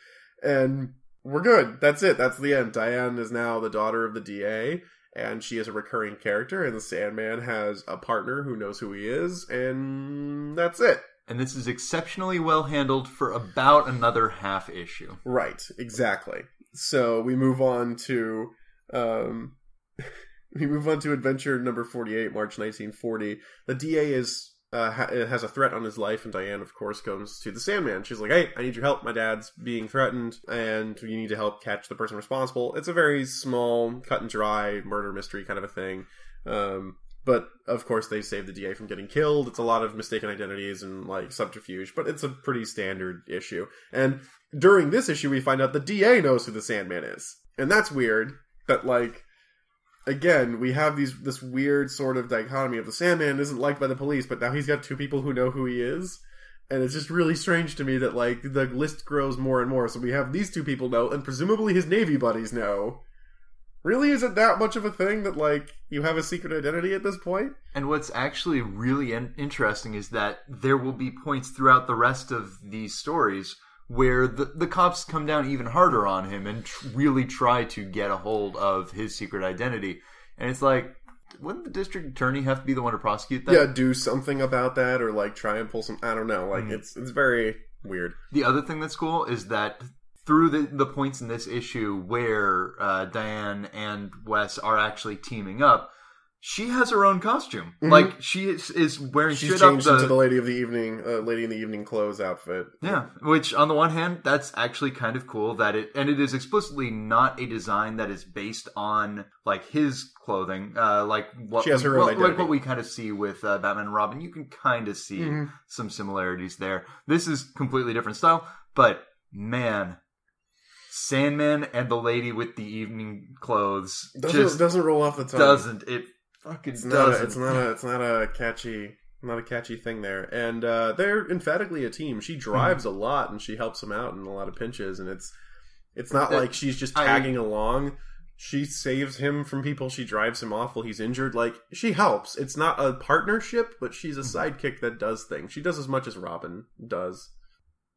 And we're good. That's it. That's the end. Diane is now the daughter of the DA and she is a recurring character, and the Sandman has a partner who knows who he is, and that's it. And this is exceptionally well handled for about another half issue. Right, exactly. So we move on to um, (laughs) we move on to adventure number forty-eight, March nineteen forty. The DA is uh, ha- has a threat on his life, and Diane, of course, comes to the Sandman. She's like, "Hey, I need your help. My dad's being threatened, and you need to help catch the person responsible." It's a very small, cut and dry murder mystery kind of a thing. Um, but of course, they save the DA from getting killed. It's a lot of mistaken identities and like subterfuge, but it's a pretty standard issue. And during this issue, we find out the DA knows who the Sandman is, and that's weird. That like again, we have these this weird sort of dichotomy of the Sandman isn't liked by the police, but now he's got two people who know who he is. And it's just really strange to me that like the list grows more and more. So we have these two people know, and presumably his Navy buddies know. Really, is it that much of a thing that like you have a secret identity at this point? And what's actually really in- interesting is that there will be points throughout the rest of these stories where the, the cops come down even harder on him and tr- really try to get a hold of his secret identity. And it's like, wouldn't the district attorney have to be the one to prosecute that? yeah, do something about that, or like try and pull some. I don't know. Like Mhm. it's it's very weird. The other thing that's cool is that through the, the points in this issue where uh, Diane and Wes are actually teaming up, she has her own costume. Mhm. Like she is, is wearing She's changed the, into the lady of the evening, uh, lady in the evening clothes outfit. Yeah, which on the one hand, that's actually kind of cool that it, and it is explicitly not a design that is based on like his clothing, uh, like what She has her own well, like what we kind of see with uh, Batman and Robin. You can kind of see Mhm. some similarities there. This is completely different style, but man, Sandman and the lady with the evening clothes Doesn't just doesn't roll off the tongue. doesn't it fucking It's not. A, it's not a. It's not a catchy. Not a catchy thing there, and uh, they're emphatically a team. She drives Hmm. a lot, and she helps him out in a lot of pinches. And it's it's not like she's just I- tagging along. She saves him from people. She drives him off while he's injured. Like she helps. It's not a partnership, but she's a Hmm. sidekick that does things. She does as much as Robin does.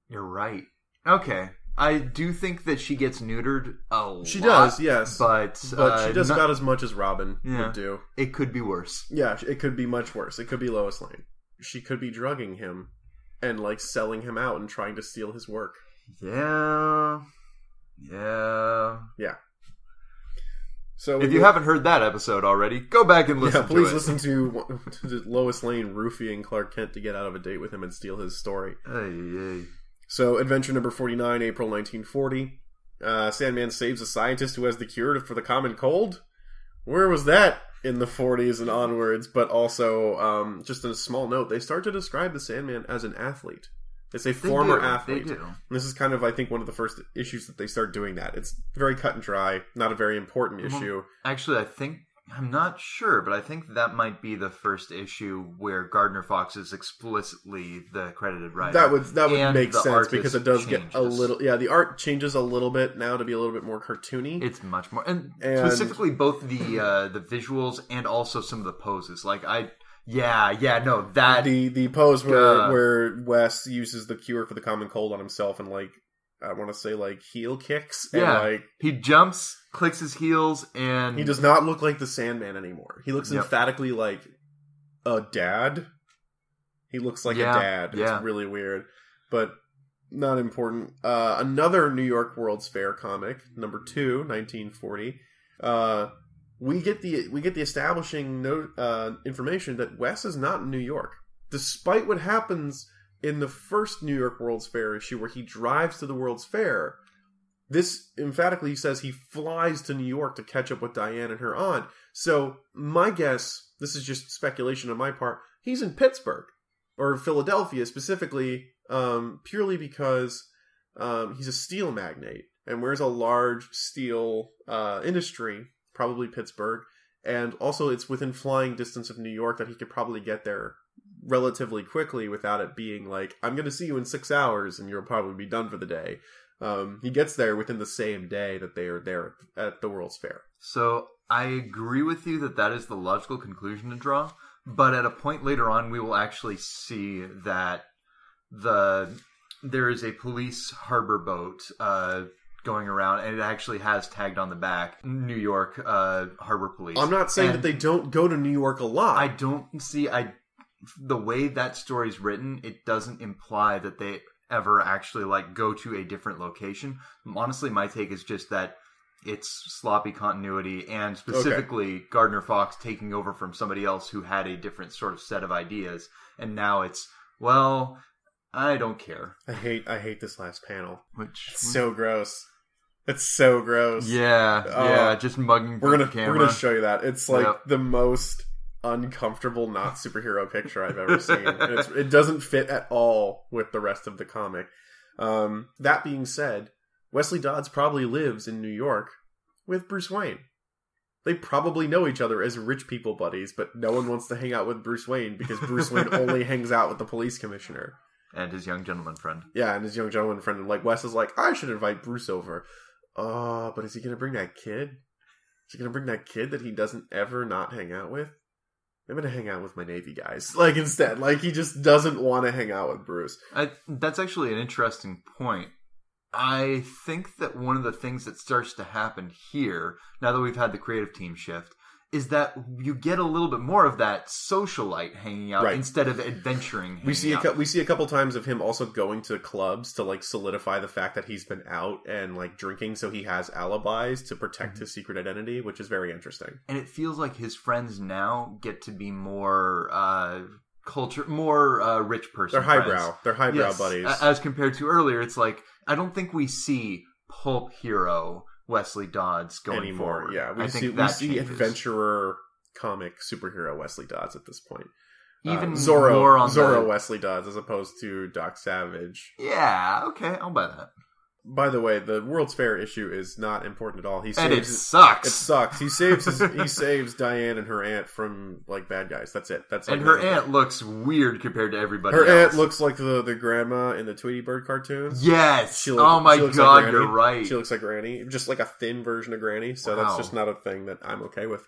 You're right. Okay. I do think that she gets neutered a She lot, does, yes, but but uh, she does not- about as much as Robin Yeah. would do. it could be worse. Yeah, it could be much worse. It could be Lois Lane. She could be drugging him and like selling him out and trying to steal his work. Yeah, yeah. Yeah. So If you haven't heard that episode already, go back and listen yeah, please to it. listen to, (laughs) to Lois Lane roofing Clark Kent to get out of a date with him and steal his story. Ay, ay. So, adventure number 49, April 1940. Uh, Sandman saves a scientist who has the cure for the common cold. Where was that in the 40s and onwards? But also, um, just a small note, they start to describe the Sandman as an athlete. They say They former do, athlete. They do. And this is kind of, I think, one of the first issues that they start doing that. It's very cut and dry, not a very important issue. Actually, I think I'm not sure, but I think that might be the first issue where Gardner Fox is explicitly the credited writer. That would that would And make sense because it does artist get a little. Yeah, the art changes a little bit now to be a little bit more cartoony. It's much more, and, And- specifically both the uh, the visuals and also some of the poses. Like I, yeah, yeah, no, that the the pose where God. where Wes uses the cure for the common cold on himself and like I want to say like heel kicks and Yeah. like he jumps, clicks his heels, and he does not look like the Sandman anymore. He looks Yep. emphatically like a dad. He looks like Yeah, a dad. yeah. It's really weird, but not important. Uh, another New York World's Fair comic, number two, 1940. Uh, we get the we get the establishing uh, information that Wes is not in New York, despite what happens in the first New York World's Fair issue, where he drives to the World's Fair. This emphatically says he flies to New York to catch up with Diane and her aunt. So my guess, this is just speculation on my part, he's in Pittsburgh or Philadelphia specifically, um, purely because um, he's a steel magnate and wears a large steel uh, industry, probably Pittsburgh, and also it's within flying distance of New York that he could probably get there relatively quickly without it being like I'm going to see you in six hours and you'll probably be done for the day. Um, he gets there within the same day that they are there at the World's Fair. So I agree with you that that is the logical conclusion to draw, but at a point later on, we will actually see that the there is a police harbor boat uh, going around, and it actually has tagged on the back New York uh, Harbor Police. I'm not saying And that they don't go to New York a lot. I don't see I the way that story's written, it doesn't imply that they ever actually like go to a different location. Honestly, my take is just that it's sloppy continuity and specifically Gardner Fox taking over from somebody else who had a different sort of set of ideas and now it's well, I don't care. I hate I hate this last panel. Which It's so gross. It's so gross. yeah, Oh. yeah, just mugging We're gonna the camera. we're gonna show you that. It's like Yep. the most uncomfortable not superhero picture I've ever seen. It doesn't fit at all with the rest of the comic. Um, that being said, Wesley Dodds probably lives in New York with Bruce Wayne. They probably know each other as rich people buddies, but no one wants to hang out with Bruce Wayne because Bruce Wayne (laughs) only hangs out with the police commissioner. and his young gentleman friend. Yeah, and his young gentleman friend, and like Wes is like, I should invite Bruce over. Oh, but is he gonna bring that kid? Is he gonna bring that kid that he doesn't ever not hang out with? I'm gonna hang out with my Navy guys. (laughs) Like instead, like he just doesn't want to hang out with Bruce. I, that's actually an interesting point. I think that one of the things that starts to happen here, now that we've had the creative team shift, is that you get a little bit more of that socialite hanging out Right. instead of adventuring. We see a we see a couple times of him also going to clubs to like solidify the fact that he's been out and like drinking, so he has alibis to protect Mm-hmm. his secret identity, which is very interesting. and it feels like his friends now get to be more uh, culture, more uh, rich person. They're friends. highbrow. They're highbrow Yes, buddies. As compared to earlier, it's like I don't think we see pulp hero Wesley Dodds going anymore. forward. Yeah, we I see think we that see changes. adventurer comic superhero Wesley Dodds at this point. even uh, Zorro, more on Zorro the- Wesley Dodds as opposed to Doc Savage. Yeah, okay, I'll buy that. By the way, the World's Fair issue is not important at all. He And it saves sucks. it sucks. He saves his, he saves Diane and her aunt from like bad guys. That's it. That's like and her aunt looks weird compared to everybody Her else. aunt looks like the the grandma in the Tweety Bird cartoons. Yes. She look- oh my like god, Granny. you're right. She looks like Granny, just like a thin version of Granny. So that's just not a thing that I'm okay with.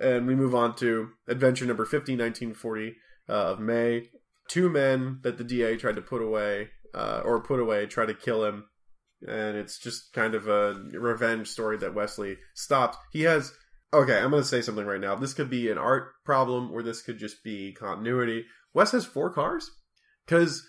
And we move on to adventure number 50, 1940 uh, of May. Two men that the DA tried to put away, uh, or put away, try to kill him. And it's just kind of a revenge story that Wesley stopped. He has. Okay, I'm going to say something right now. This could be an art problem, or this could just be continuity. Wes has four cars? Because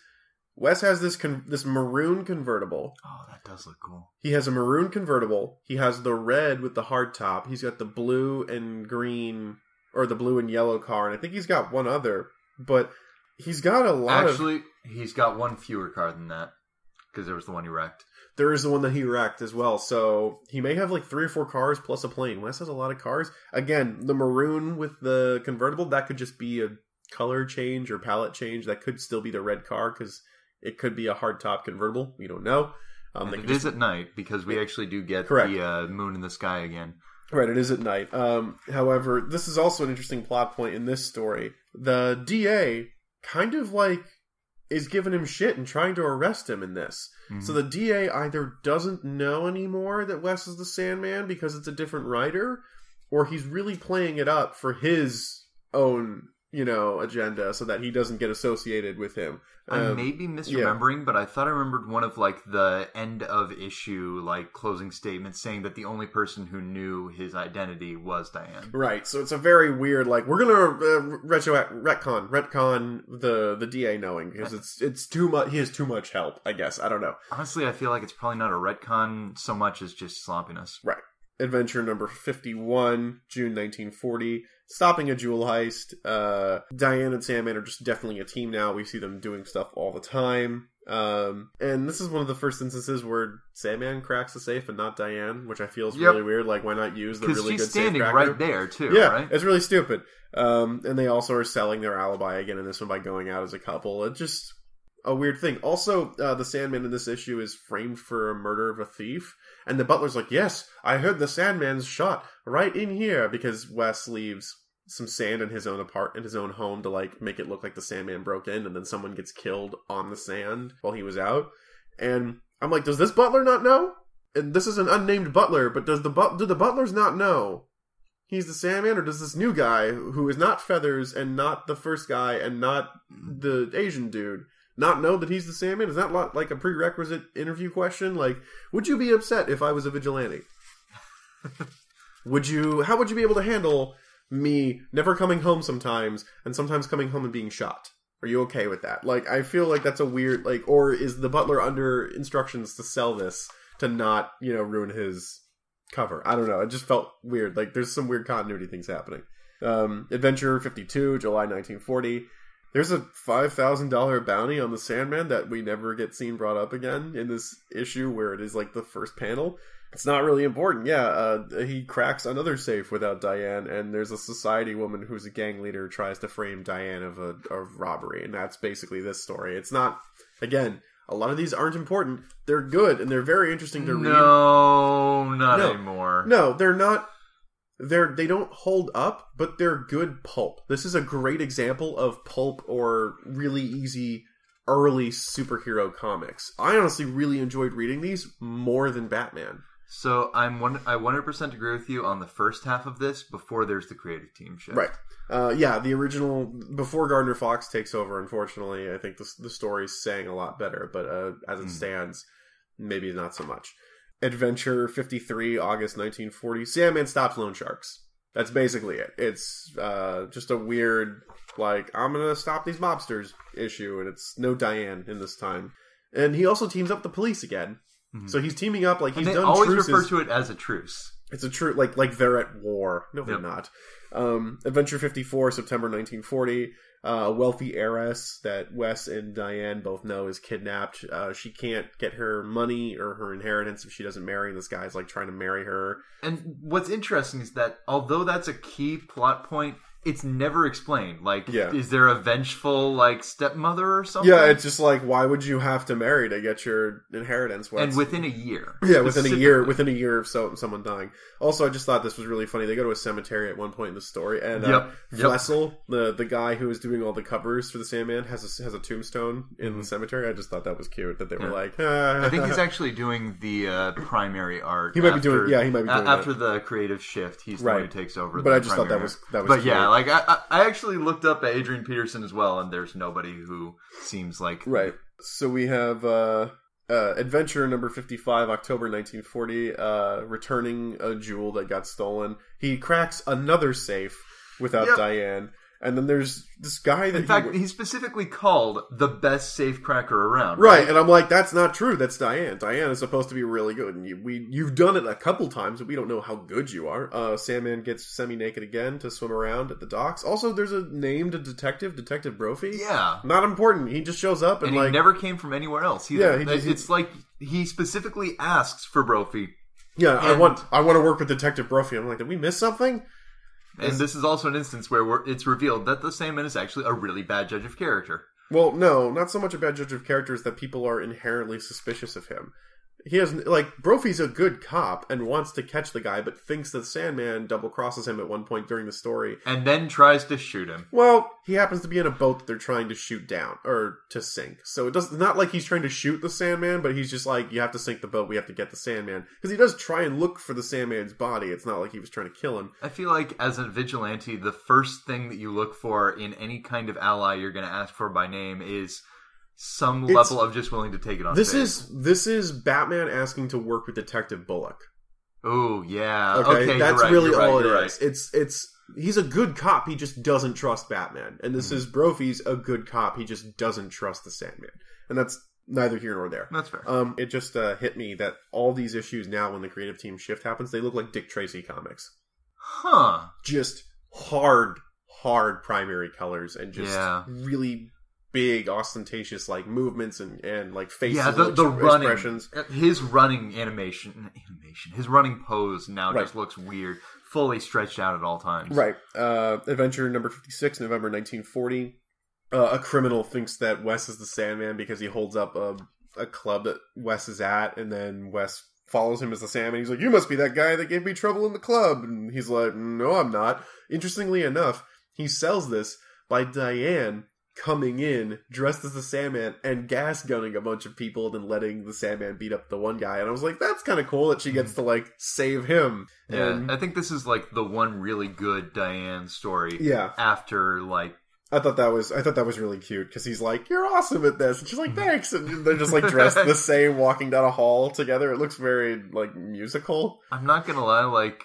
Wes has this con- this maroon convertible. oh, that does look cool. He has a maroon convertible. He has the red with the hard top. He's got the blue and green, or the blue and yellow car, and I think he's got one other. But he's got a lot of. Actually, he's got one fewer car than that because there was the one he wrecked. There is the one that he wrecked as well. So he may have like three or four cars plus a plane. Wes has a lot of cars. Again, the maroon with the convertible that could just be a color change or palette change. That could still be the red car because it could be a hard top convertible. We don't know. Um, it could is at night because we actually do get Correct. the uh, moon in the sky again. Right, it is at night. Um, however, this is also an interesting plot point in this story. The DA kind of like is giving him shit and trying to arrest him in this. Mhm. So the DA either doesn't know anymore that Wes is the Sandman because it's a different writer, or he's really playing it up for his own, you know, agenda so that he doesn't get associated with him. I Um, may be misremembering, but I thought I remembered one of like the end of issue like closing statements saying that the only person who knew his identity was Diane. Right, so it's a very weird like we're gonna uh, retro retcon retcon the the DA knowing because it's it's too much. He has too much help. I guess I don't know. Honestly, I feel like it's probably not a retcon so much as just sloppiness. Right. Adventure number 51, June 1940. Stopping a jewel heist. Uh, Diane and Sandman are just definitely a team now. We see them doing stuff all the time. Um, and this is one of the first instances where Sandman cracks the safe and not Diane, which I feel is Yep. really weird. Like, why not use the really she's good standing cracker? right there too, yeah, right? it's really stupid. Um, and they also are selling their alibi again in this one by going out as a couple. It just a weird thing. Also, uh, the Sandman in this issue is framed for a murder of a thief, and the butler's like, "Yes, I heard the Sandman's shot right in here," because Wes leaves some sand in his own apart in his own home to like make it look like the Sandman broke in, and then someone gets killed on the sand while he was out. And I'm like, does this butler not know? And this is an unnamed butler, but does the but do the butlers not know? He's the Sandman, or does this new guy who is not Feathers and not the first guy and not the Asian dude not know that he's the Sandman? Is that like a prerequisite interview question? Like, would you be upset if I was a vigilante? would you? How would you be able to handle me never coming home sometimes and sometimes coming home and being shot? Are you okay with that? Like, I feel like that's a weird like, or is the butler under instructions to sell this to not you know ruin his cover? I don't know. It just felt weird. Like, there's some weird continuity things happening. Um, Adventure 52, July 1940. There's a five thousand dollar bounty on the Sandman that we never get seen brought up again in this issue, where it is like the first panel. It's not really important. Yeah, uh, he cracks another safe without Diane, and there's a society woman who's a gang leader tries to frame Diane of a of robbery, and that's basically this story. It's not again. A lot of these aren't important. They're good and they're very interesting to read. No, not No. anymore. No, they're not. They're they don't hold up, but they're good pulp. This is a great example of pulp or really easy early superhero comics. I honestly really enjoyed reading these more than Batman. So I'm one. I 100% agree with you on the first half of this. Before there's the creative team shift. Right. Uh, yeah, the original before Gardner Fox takes over. Unfortunately, I think the the story's saying a lot better, but uh, as it Hmm. stands, maybe not so much. Adventure fifty three, August nineteen forty. Sandman stops loan sharks. That's basically it. It's uh, just a weird like I'm gonna stop these mobsters issue, and it's no Diane in this time. And he also teams up with the police again. Mhm. So he's teaming up like he's they done always truces. refer to it as a truce. It's a true like like they're at war. No, they're Yep. not. Um, Adventure fifty four, September nineteen forty. Uh, a wealthy heiress that Wes and Diane both know is kidnapped. Uh, she can't get her money or her inheritance if she doesn't marry. And this guy's like trying to marry her. And what's interesting is that although that's a key plot point, it's never explained. Like, Yeah. is there a vengeful like stepmother or something? Yeah, it's just like why would you have to marry to get your inheritance? What's- and within a year. (laughs) Yeah, within a year, within a year of so, someone dying. Also, I just thought this was really funny. They go to a cemetery at one point in the story, and uh, Yep, yep. Flessel, the the guy who is doing all the covers for the Sandman, has a, has a tombstone in the cemetery. I just thought that was cute that they were Mm-hmm. Yeah. like. ah. (laughs) I think he's actually doing the uh, primary art. He might be doing- yeah, he might be doing after the creative shift. He's the one Right. who takes over. But I just thought that was- that was But cute. yeah, like I, I actually looked up at Adrian Peterson as well, and there's nobody who seems like right. So we have uh, uh, Adventure number fifty five, October nineteen forty, uh, returning a jewel that got stolen. He cracks another safe without Yep. Diane, and then there's this guy that In he- fact, he's specifically called the best safe cracker around. Right, and I'm like, that's not true. That's Diane. Diane is supposed to be really good, and you, we you've done it a couple times, but we don't know how good you are. Uh, Sandman gets semi naked again to swim around at the docks. Also, there's a named detective, Detective Brophy. Yeah. not important. He just shows up and, And like, he never came from anywhere else either. Yeah, he just- it's like he specifically asks for Brophy. yeah, I want I want to work with Detective Brophy. I'm like, did we miss something? And this is also an instance where it's revealed that the Sandman is actually a really bad judge of character. Well, no, not so much a bad judge of characters that people are inherently suspicious of him. He has like Brophy's a good cop and wants to catch the guy, but thinks that Sandman double crosses him at one point during the story. And then tries to shoot him. Well, he happens to be in a boat that they're trying to shoot down or to sink. So it does not like he's trying to shoot the Sandman, but he's just like, you have to sink the boat. We have to get the Sandman because he does try and look for the Sandman's body. It's not like he was trying to kill him. I feel like as a vigilante, the first thing that you look for in any kind of ally you're going to ask for by name is some It's- level of just willing to take it on. This is this is Batman asking to work with Detective Bullock. Oh yeah. Okay, Okay, that's right, really right, all it is. right. It's it's he's a good cop. He just doesn't trust Batman, and this is Brophy's a good cop. He just doesn't trust the Sandman, and that's neither here nor there. That's fair. Um, it just uh, hit me that all these issues now, when the creative team shift happens, they look like Dick Tracy comics. huh. Just hard, hard primary colors, and just Yeah. really big, ostentatious like movements and and like faces, Yeah, the, the running, expressions. his running animation, animation, his running pose now Right. just looks weird, fully stretched out at all times. Right. Uh, adventure number 56, November 1940. Uh, a criminal thinks that Wes is the Sandman because he holds up a, a club that Wes is at, and then Wes follows him as the Sandman. He's like, You must be that guy that gave me trouble in the club. And he's like, No, I'm not. Interestingly enough, he sells this by Diane coming in dressed as the Sandman and gas gunning a bunch of people and then letting the Sandman beat up the one guy. And I was like, That's kind of cool that she hmm. gets to, like, save him. Yeah, And- I think this is like the one really good Diane story. yeah. After like, I thought that was I thought that was really cute because he's like, "You're awesome at this," and she's like, hmm. "Thanks," and they're just like dressed the (laughs) same, walking down a hall together. It looks very like musical. I'm not gonna lie, like,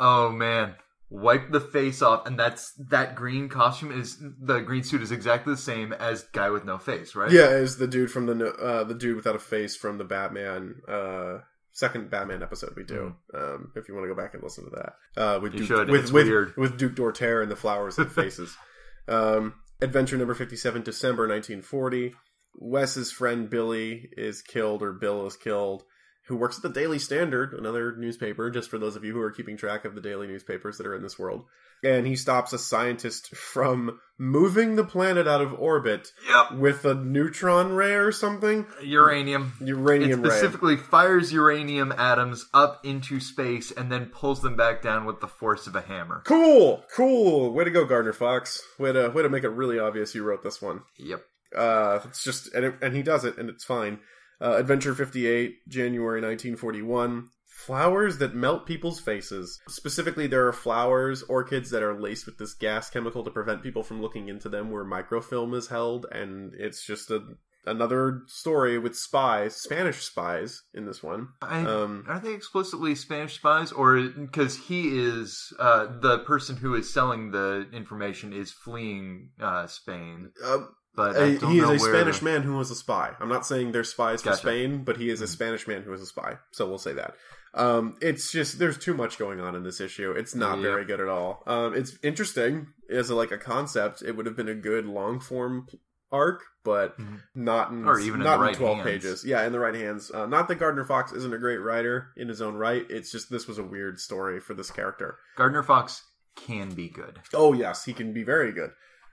oh man, wipe the face off, and that's that green costume is the green suit is exactly the same as guy with no face, right? Yeah, is the dude from the uh, the dude without a face from the Batman uh, second Batman episode we do. Um, if you want to go back and listen to that, uh, with You Duke, should. with with, weird. with Duke Dorter and the flowers and faces. (laughs) um, Adventure number fifty seven, December nineteen forty. Wes's friend Billy is killed, or Bill is killed. Who works at the Daily Standard, another newspaper, just for those of you who are keeping track of the daily newspapers that are in this world. And he stops a scientist from moving the planet out of orbit Yep. with a neutron ray or something. Uranium. It Uranium ray. specifically fires uranium atoms up into space and then pulls them back down with the force of a hammer. Cool, cool. Way to go, Gardner Fox. Way to way to make it really obvious you wrote this one. Yep. Uh, it's just and it, and he does it, and it's fine. Uh, Adventure fifty eight, January nineteen forty one. Flowers that melt people's faces. Specifically, there are flowers, orchids that are laced with this gas chemical to prevent people from looking into them, where microfilm is held, and it's just a another story with spies, Spanish spies in this one. I, Um, are they explicitly Spanish spies, or because he is uh, the person who is selling the information is fleeing uh, Spain? Uh, But don't he is a Spanish man who was a spy. I'm not saying they're spies for Spain, but he is a Mhm. Spanish man who was a spy. So we'll say that. Um, it's just there's too much going on in this issue. It's not very good at all. Um, it's interesting as a, like a concept. It would have been a good long form arc, but Mhm. not in Or even in not the right 12 hands. pages. Yeah, in the right hands. Uh, not that Gardner Fox isn't a great writer in his own right. It's just this was a weird story for this character. Gardner Fox can be good. Oh yes, he can be very good.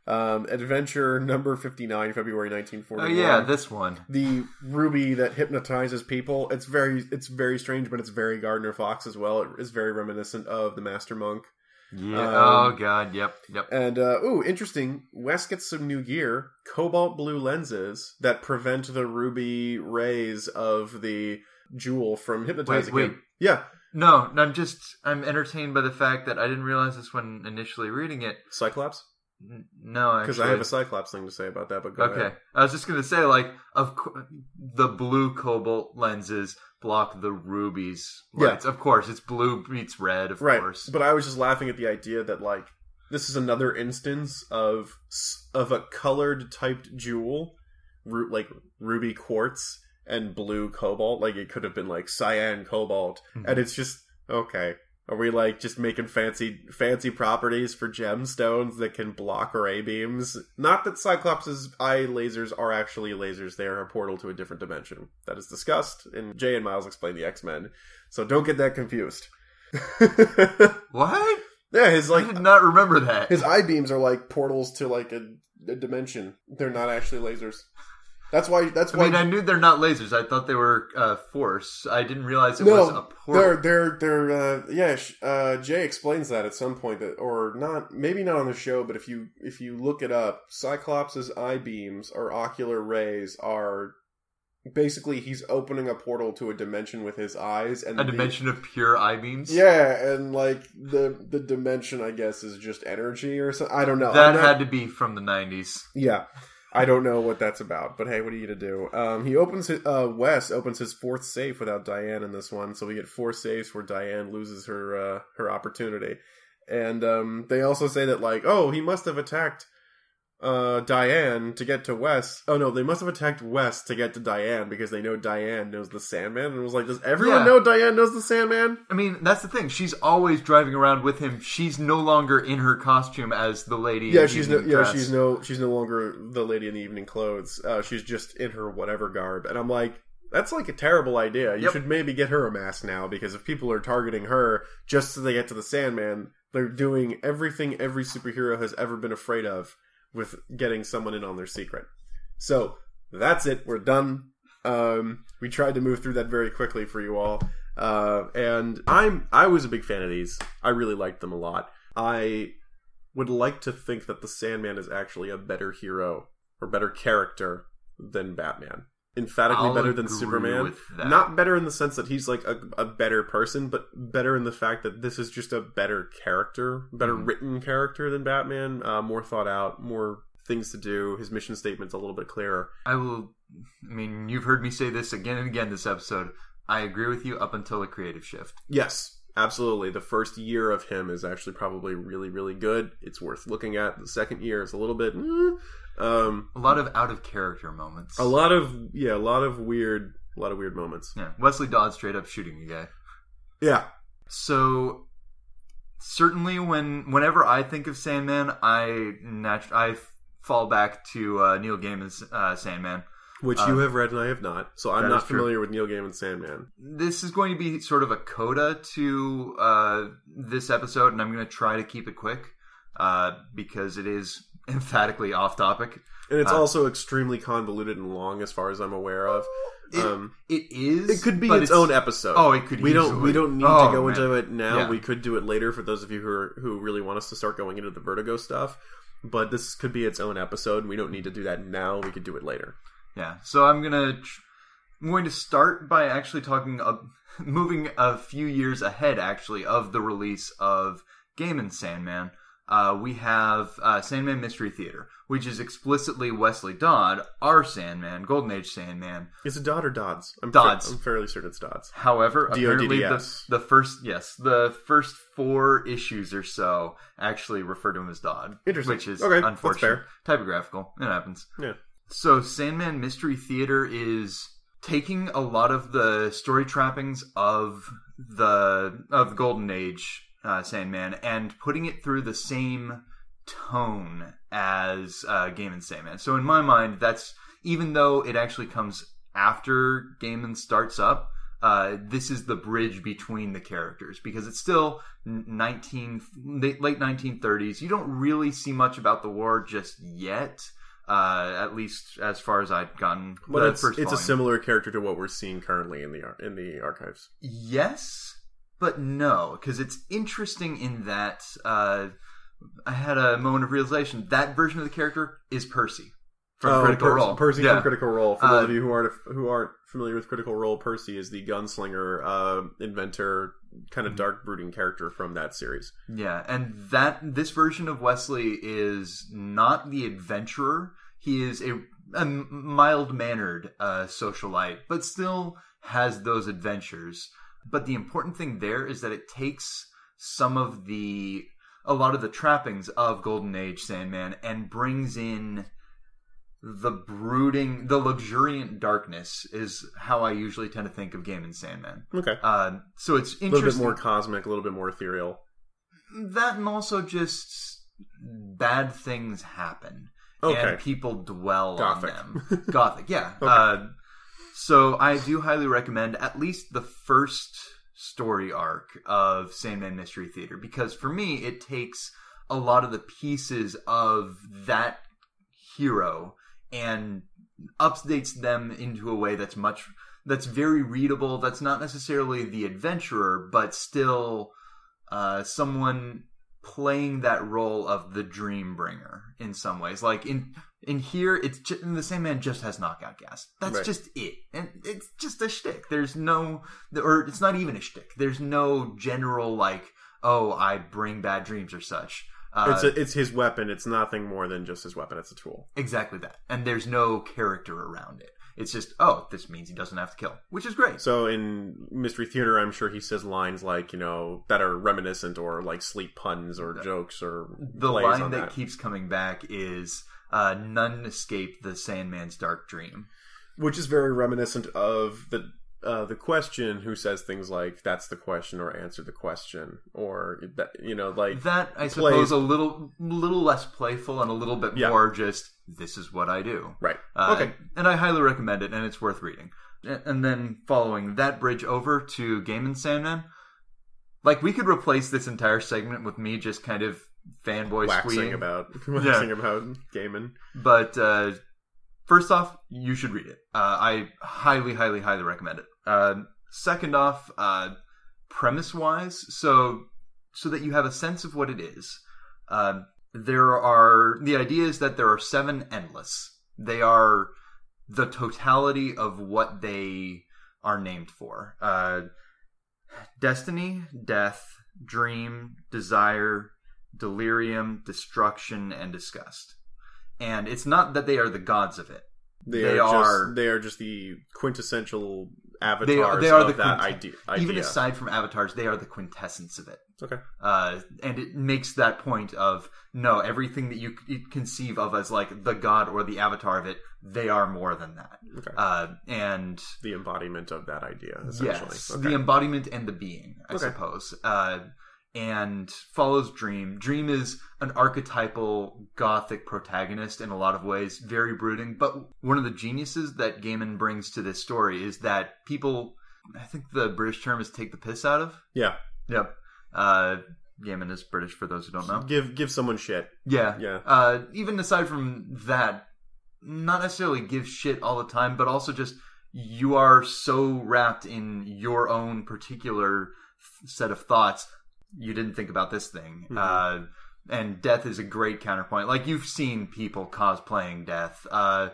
Um, Adventure number 59, February Oh yeah, this one. the ruby that hypnotizes people. It's very it's very strange, but it's very Gardner Fox as well. It is very reminiscent of the Master Monk. Yeah. Um, oh god. Yep. Yep. And uh ooh, interesting. Wes gets some new gear, cobalt blue lenses that prevent the ruby rays of the jewel from hypnotizing wait. him. Yeah, No, no, I'm just I'm entertained by the fact that I didn't realize this when initially reading it. Cyclops. No, Because I have a Cyclops thing to say about that. But go Okay, ahead. I was just gonna say, like, of co- the blue cobalt lenses block the rubies Yeah. Of course, it's blue meets red. Of right. course, But I was just laughing at the idea that like this is another instance of of a colored typed jewel, ru- like ruby quartz and blue cobalt. Like it could have been like cyan cobalt, Mhm. and it's just okay. Are we like just making fancy fancy properties for gemstones that can block ray beams? Not that Cyclops' eye lasers are actually lasers; they are a portal to a different dimension. That is discussed, and Jay and Miles explain the X Men. So don't get that confused. (laughs) what? Yeah, his like I did not remember that. his eye beams are like portals to like a, a dimension. They're not actually lasers. That's why. That's I why. mean, I knew they're not lasers. I thought they were uh, force. I didn't realize it no, was a portal. they're they're they're uh, yeah. Uh, Jay explains that at some point that, or not, maybe not on the show, but if you if you look it up, Cyclops's eye beams or ocular rays are basically he's opening a portal to a dimension with his eyes, and a the- dimension of pure eye beams. Yeah, and like the the dimension, I guess, is just energy or something. I don't know. that not- had to be from the '90s. Yeah. I don't know what that's about, but hey, what are you gonna do? Um, he opens his, uh, Wes opens his fourth safe without Diane in this one, so we get four safes where Diane loses her uh, her opportunity, and um, they also say that like, oh, he must have attacked uh, Diane to get to Wes. Oh no, they must have attacked Wes to get to Diane because they know Diane knows the Sandman, and was like, does everyone Yeah. know Diane knows the Sandman? I mean, that's the thing. She's always driving around with him. She's no longer in her costume as the lady. Yeah, in she's no, evening yeah, dress. she's no, she's no longer the lady in the evening clothes. Uh, she's just in her whatever garb, and I'm like, that's like a terrible idea. You Yep. should maybe get her a mask now because if people are targeting her just so they get to the Sandman, they're doing everything every superhero has ever been afraid of with getting someone in on their secret. So that's it. We're done. Um, we tried to move through that very quickly for you all, uh, and I'm I was a big fan of these. I really liked them a lot. I would like to think that the Sandman is actually a better hero or better character than Batman. Emphatically I'll better than Superman. Not better in the sense that he's like a, a better person, but better in the fact that this is just a better character, better Mhm. written character than Batman. Uh, more thought out, more things to do. His mission statement's a little bit clearer. I will. I mean, you've heard me say this again and again this episode. I agree with you up until the creative shift. Yes, absolutely. The first year of him is actually probably really, really good. It's worth looking at. The second year is a little bit. eh. Um, A lot of out of character moments. a lot of yeah, a lot of weird, a lot of weird moments. Yeah, Wesley Dodd straight up shooting a guy. Yeah, So certainly, when whenever I think of Sandman, I natu- I fall back to uh, Neil Gaiman's uh, Sandman. which you have read and I have not, so I'm not is true. familiar with Neil Gaiman's Sandman. This is going to be sort of a coda to uh, this episode, and I'm going to try to keep it quick uh, because it is (laughs) emphatically off topic. And it's Uh, also extremely convoluted and long, as far as I'm aware of. It- um, It is. it could be but its, own episode. Oh, it could. we don't. We don't need Oh, to go man. into it now. Yeah. We could do it later for those of you who are, who really want us to start going into the Vertigo stuff. But this could be its own episode. We don't need to do that now. We could do it later. Yeah. So I'm gonna I'm going to start by actually talking a, (laughs) moving a few years ahead actually of the release of Gaiman Sandman. Uh, we have uh, Sandman Mystery Theater, which is explicitly Wesley Dodd, our Sandman, Golden Age Sandman. Is it Dodd or Dodds? I'm Dodds. I'm fairly certain it's Dodds. However, apparently the, the first yes, the first four issues or so actually refer to him as Dodd, Interesting. which is Okay, unfortunate. fair. Typographical, it happens. Yeah. So Sandman Mystery Theater is taking a lot of the story trappings of the of Golden Age uh, Sandman and putting it through the same tone as uh, Gaiman's Sandman. So in my mind, that's even though it actually comes after Gaiman starts up. Uh, this is the bridge between the characters because it's still 19 late late 1930s. You don't really see much about the war just yet uh, at least as far as I'd gotten. But it's it's a similar character to what we're seeing currently in the in the archives. Yes, but no, because it's interesting in that uh, I had a moment of realization that version of the character is Percy from Oh, Critical Per- Role. Percy yeah. from Critical Role. For Uh, those of you who aren't who aren't familiar with Critical Role, Percy is the gunslinger, uh, inventor, kind Mm-hmm. of dark brooding character from that series. Yeah, and that this version of Wesley is not the adventurer. He is a, a mild mannered uh, socialite, but still has those adventures. But the important thing there is that it takes some of the a lot of the trappings of Golden Age Sandman and brings in the brooding, the luxuriant darkness is how I usually tend to think of Game Gaiman Sandman. Okay, Uh, so it's a little bit interesting more cosmic, a little bit more ethereal. that and also just bad things happen Okay. and people dwell Gothic. on them (laughs) gothic yeah uh, so i do highly recommend at least the first story arc of sandman mystery theater because for me it takes a lot of the pieces of that hero and updates them into a way that's much that's very readable. That's not necessarily the adventurer, but still uh, someone playing that role of the dream bringer in some ways. Like in in here, it's just, the same man just has knockout gas. That's Right. just it, and it's just a shtick. There's no, or it's not even a shtick. There's no general like, oh, I bring bad dreams or such. Uh, it's a, it's his weapon. It's nothing more than just his weapon. It's a tool. exactly that, and there's no character around it. It's just, oh, this means he doesn't have to kill, which is great. So in Mystery Theater, I'm sure he says lines like you know that are reminiscent or like sleep puns or jokes or the line that, that. keeps coming back is uh, none escape the sandman's dark dream. Which is very reminiscent of the uh, the question who says things like "that's the question" or "answer the question" or that you know like that i suppose a little little less playful and a little bit Yeah. more just this is what i do. Right. Uh, okay. and i highly recommend it and it's worth reading. And then following that bridge over to Gaiman sandman like we could replace this entire segment with me just kind of fanboy waxing squeeing about (laughs) waxing about gaming. But uh, first off, you should read it. Uh, I highly, highly, highly recommend it. Uh, second off, uh, premise wise, so so that you have a sense of what it is. Uh, there are the idea is that there are seven endless. They are the totality of what they are named for. Uh, destiny, death, dream, desire, delirium, destruction, and disgust. And it's not that they are the gods of it. They, They are, are- just they are just the quintessential avatars They are, they are of the that idea, idea. Even aside from avatars, they are the quintessence of it. okay, Uh, and it makes that point of no, everything that you conceive of as like the god or the avatar of it, they are more than that. okay, Uh, and the embodiment of that idea, essentially. Yes, okay. the embodiment and the being, I Okay. suppose. Uh, and follows Dream. Dream is an archetypal gothic protagonist in a lot of ways, very brooding. But one of the geniuses that Gaiman brings to this story is that people, I think the British term is take the piss out of. yeah, Yep. Uh, Gaiman is British for those who don't know. give give someone shit. Yeah. Yeah. Uh, even aside from that, not necessarily give shit all the time, but also just you are so wrapped in your own particular set of thoughts, you didn't think about this thing. Mhm. Uh, and death is a great counterpoint. Like you've seen people cosplaying death. Uh,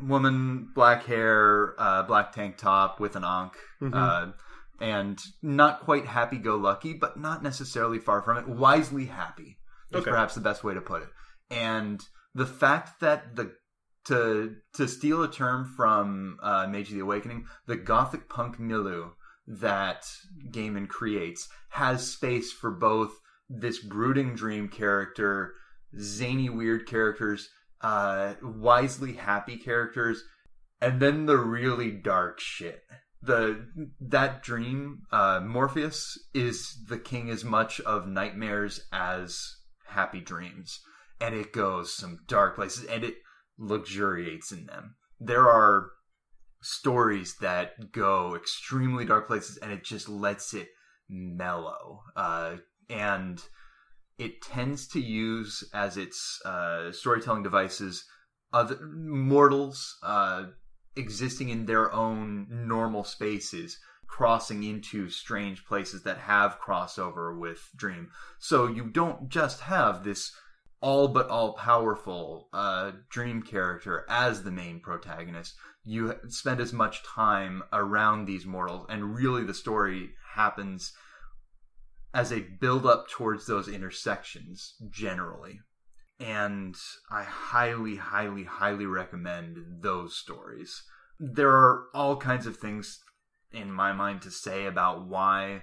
woman, black hair, uh, black tank top with an ankh. Mhm. Uh, and not quite happy go lucky, but not necessarily far from it. Wisely happy is Okay. perhaps the best way to put it. And the fact that the to to steal a term from uh, Mage of the Awakening, the gothic punk milieu that Gaiman creates has space for both this brooding dream character, zany weird characters, uh, wisely happy characters, and then the really dark shit. The that dream, uh, Morpheus is the king as much of nightmares as happy dreams, and it goes some dark places, and it luxuriates in them. There are stories that go extremely dark places, and it just lets it mellow. Uh, and it tends to use as its uh, storytelling devices other mortals uh, existing in their own normal spaces crossing into strange places that have crossover with dream so you don't just have this all but all powerful uh, dream character as the main protagonist. You spend as much time around these mortals and really the story happens as a build up towards those intersections generally. And i highly highly highly recommend those stories. There are all kinds of things in my mind to say about why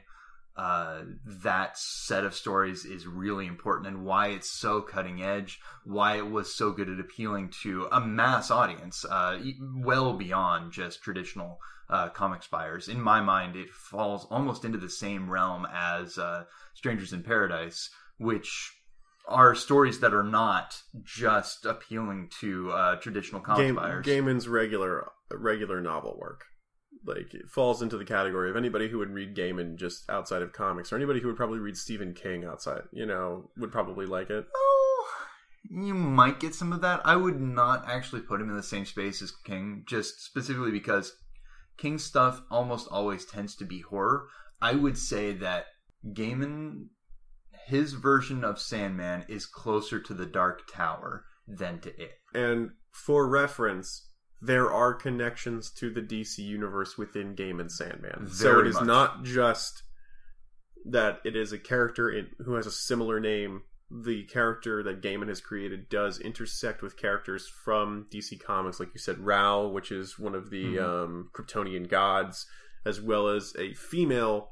uh, that set of stories is really important and why it's so cutting edge, why it was so good at appealing to a mass audience, uh, well beyond just traditional uh, comics buyers. In my mind, it falls almost into the same realm as uh, Strangers in Paradise, which are stories that are not just appealing to uh, traditional comic Game, buyers. Gaiman's regular regular novel work. Like it falls into the category of anybody who would read Gaiman just outside of comics, or anybody who would probably read Stephen King outside, you know, would probably like it. Oh, you might get some of that. I would not actually put him in the same space as King, just specifically because King stuff almost always tends to be horror. I would say that Gaiman, his version of Sandman is closer to the Dark Tower than to it. And for reference, there are connections to the DC universe within Gaiman Sandman. so it is much. not just that it is a character in, who has a similar name. The character that Gaiman has created does intersect with characters from DC Comics, like you said, Rao, which is one of the Mhm. um, Kryptonian gods, as well as a female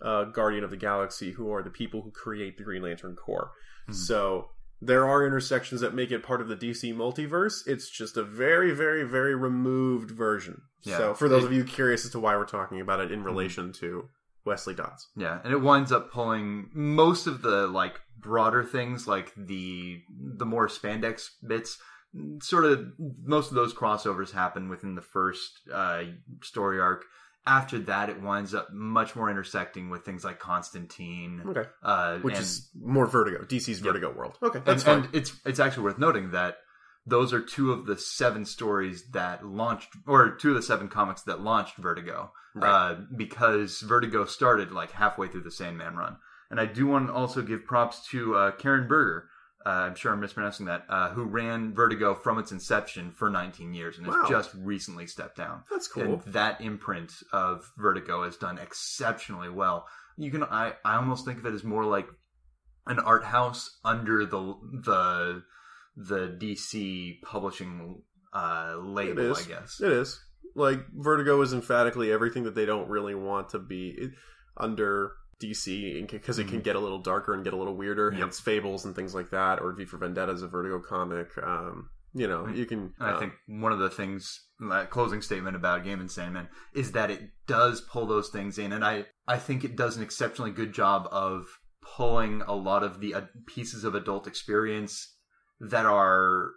uh, Guardian of the Galaxy, who are the people who create the Green Lantern Corps. Mhm. So there are intersections that make it part of the DC multiverse. It's just a very, very, very removed version. Yeah. So for those It- of you curious as to why we're talking about it in relation to Wesley Dodds. Yeah, and it winds up pulling most of the like broader things, like the the more spandex bits. Sort of most of those crossovers happen within the first uh, story arc. After that, it winds up much more intersecting with things like Constantine, Okay. uh, Which and, is more Vertigo, DC's. Vertigo world. Okay, and, that's fine. and it's it's actually worth noting that those are two of the seven stories that launched, or two of the seven comics that launched Vertigo, Right. uh, because Vertigo started like halfway through the Sandman run. And I do want to also give props to uh, Karen Berger. Uh, I'm sure I'm mispronouncing that. Uh, who ran Vertigo from its inception for 19 years and has just recently stepped down. That's cool. And that imprint of Vertigo has done exceptionally well. You can I, I almost think of it as more like an art house under the the the DC publishing uh, label. I guess. It is. Like Vertigo is emphatically everything that they don't really want to be under DC because it can get a little darker and get a little weirder. Mm-hmm. Yep. It's Fables and things like that, or V for Vendetta is a Vertigo comic. Um, you know, you can. And I uh, think one of the things, that closing statement about Gaiman Sandman is that it does pull those things in, and I I think it does an exceptionally good job of pulling a lot of the uh, pieces of adult experience that are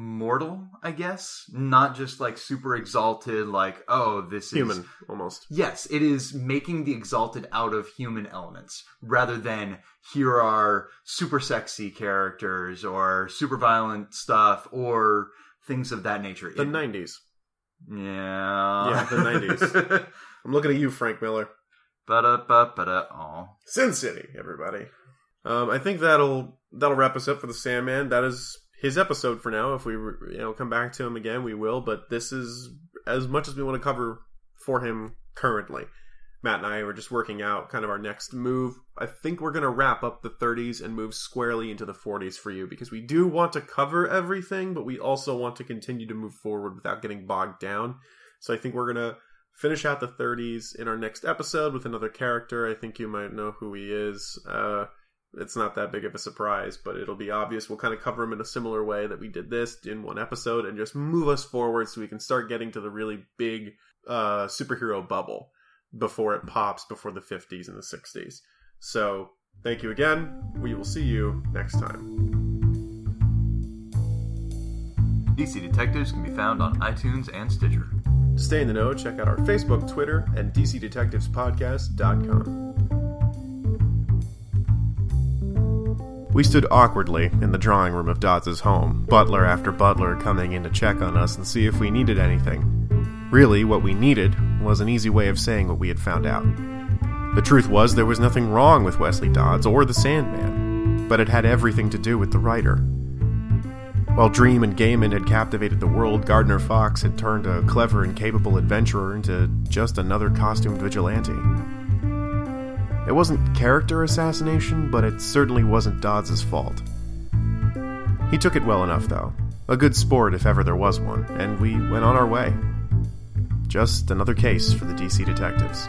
mortal, I guess, not just like super exalted, like oh this is human almost. Yes, it is making the exalted out of human elements rather than here are super sexy characters or super violent stuff or things of that nature. The It- '90s. yeah. Yeah, the 90s. (laughs) I'm looking at you, Frank Miller. Aw. Sin City, everybody. Um, I think that'll that'll wrap us up for the Sandman. That is his episode for now. If we you know come back to him again, we will. But this is as much as we want to cover for him currently. Matt and I were just working out kind of our next move. I think we're going to wrap up the 30s and move squarely into the 40s for you because we do want to cover everything, but we also want to continue to move forward without getting bogged down. So I think we're going to finish out the 30s in our next episode with another character. I think you might know who he is. Uh, it's not that big of a surprise, but it'll be obvious. We'll kind of cover them in a similar way that we did this in one episode and just move us forward so we can start getting to the really big uh, superhero bubble before it pops before the 50s and the 60s. So, thank you again. We will see you next time. DC Detectives can be found on iTunes and Stitcher. To stay in the know, check out our Facebook, Twitter, and DCDetectivespodcast.com. We stood awkwardly in the drawing room of Dodds's home, butler after butler coming in to check on us and see if we needed anything. Really, what we needed was an easy way of saying what we had found out. The truth was, there was nothing wrong with Wesley Dodds or the Sandman, but it had everything to do with the writer. While Dream and Gaiman had captivated the world, Gardner Fox had turned a clever and capable adventurer into just another costumed vigilante. It wasn't character assassination, but it certainly wasn't Dodds' fault. He took it well enough, though. A good sport if ever there was one, and we went on our way. Just another case for the DC detectives.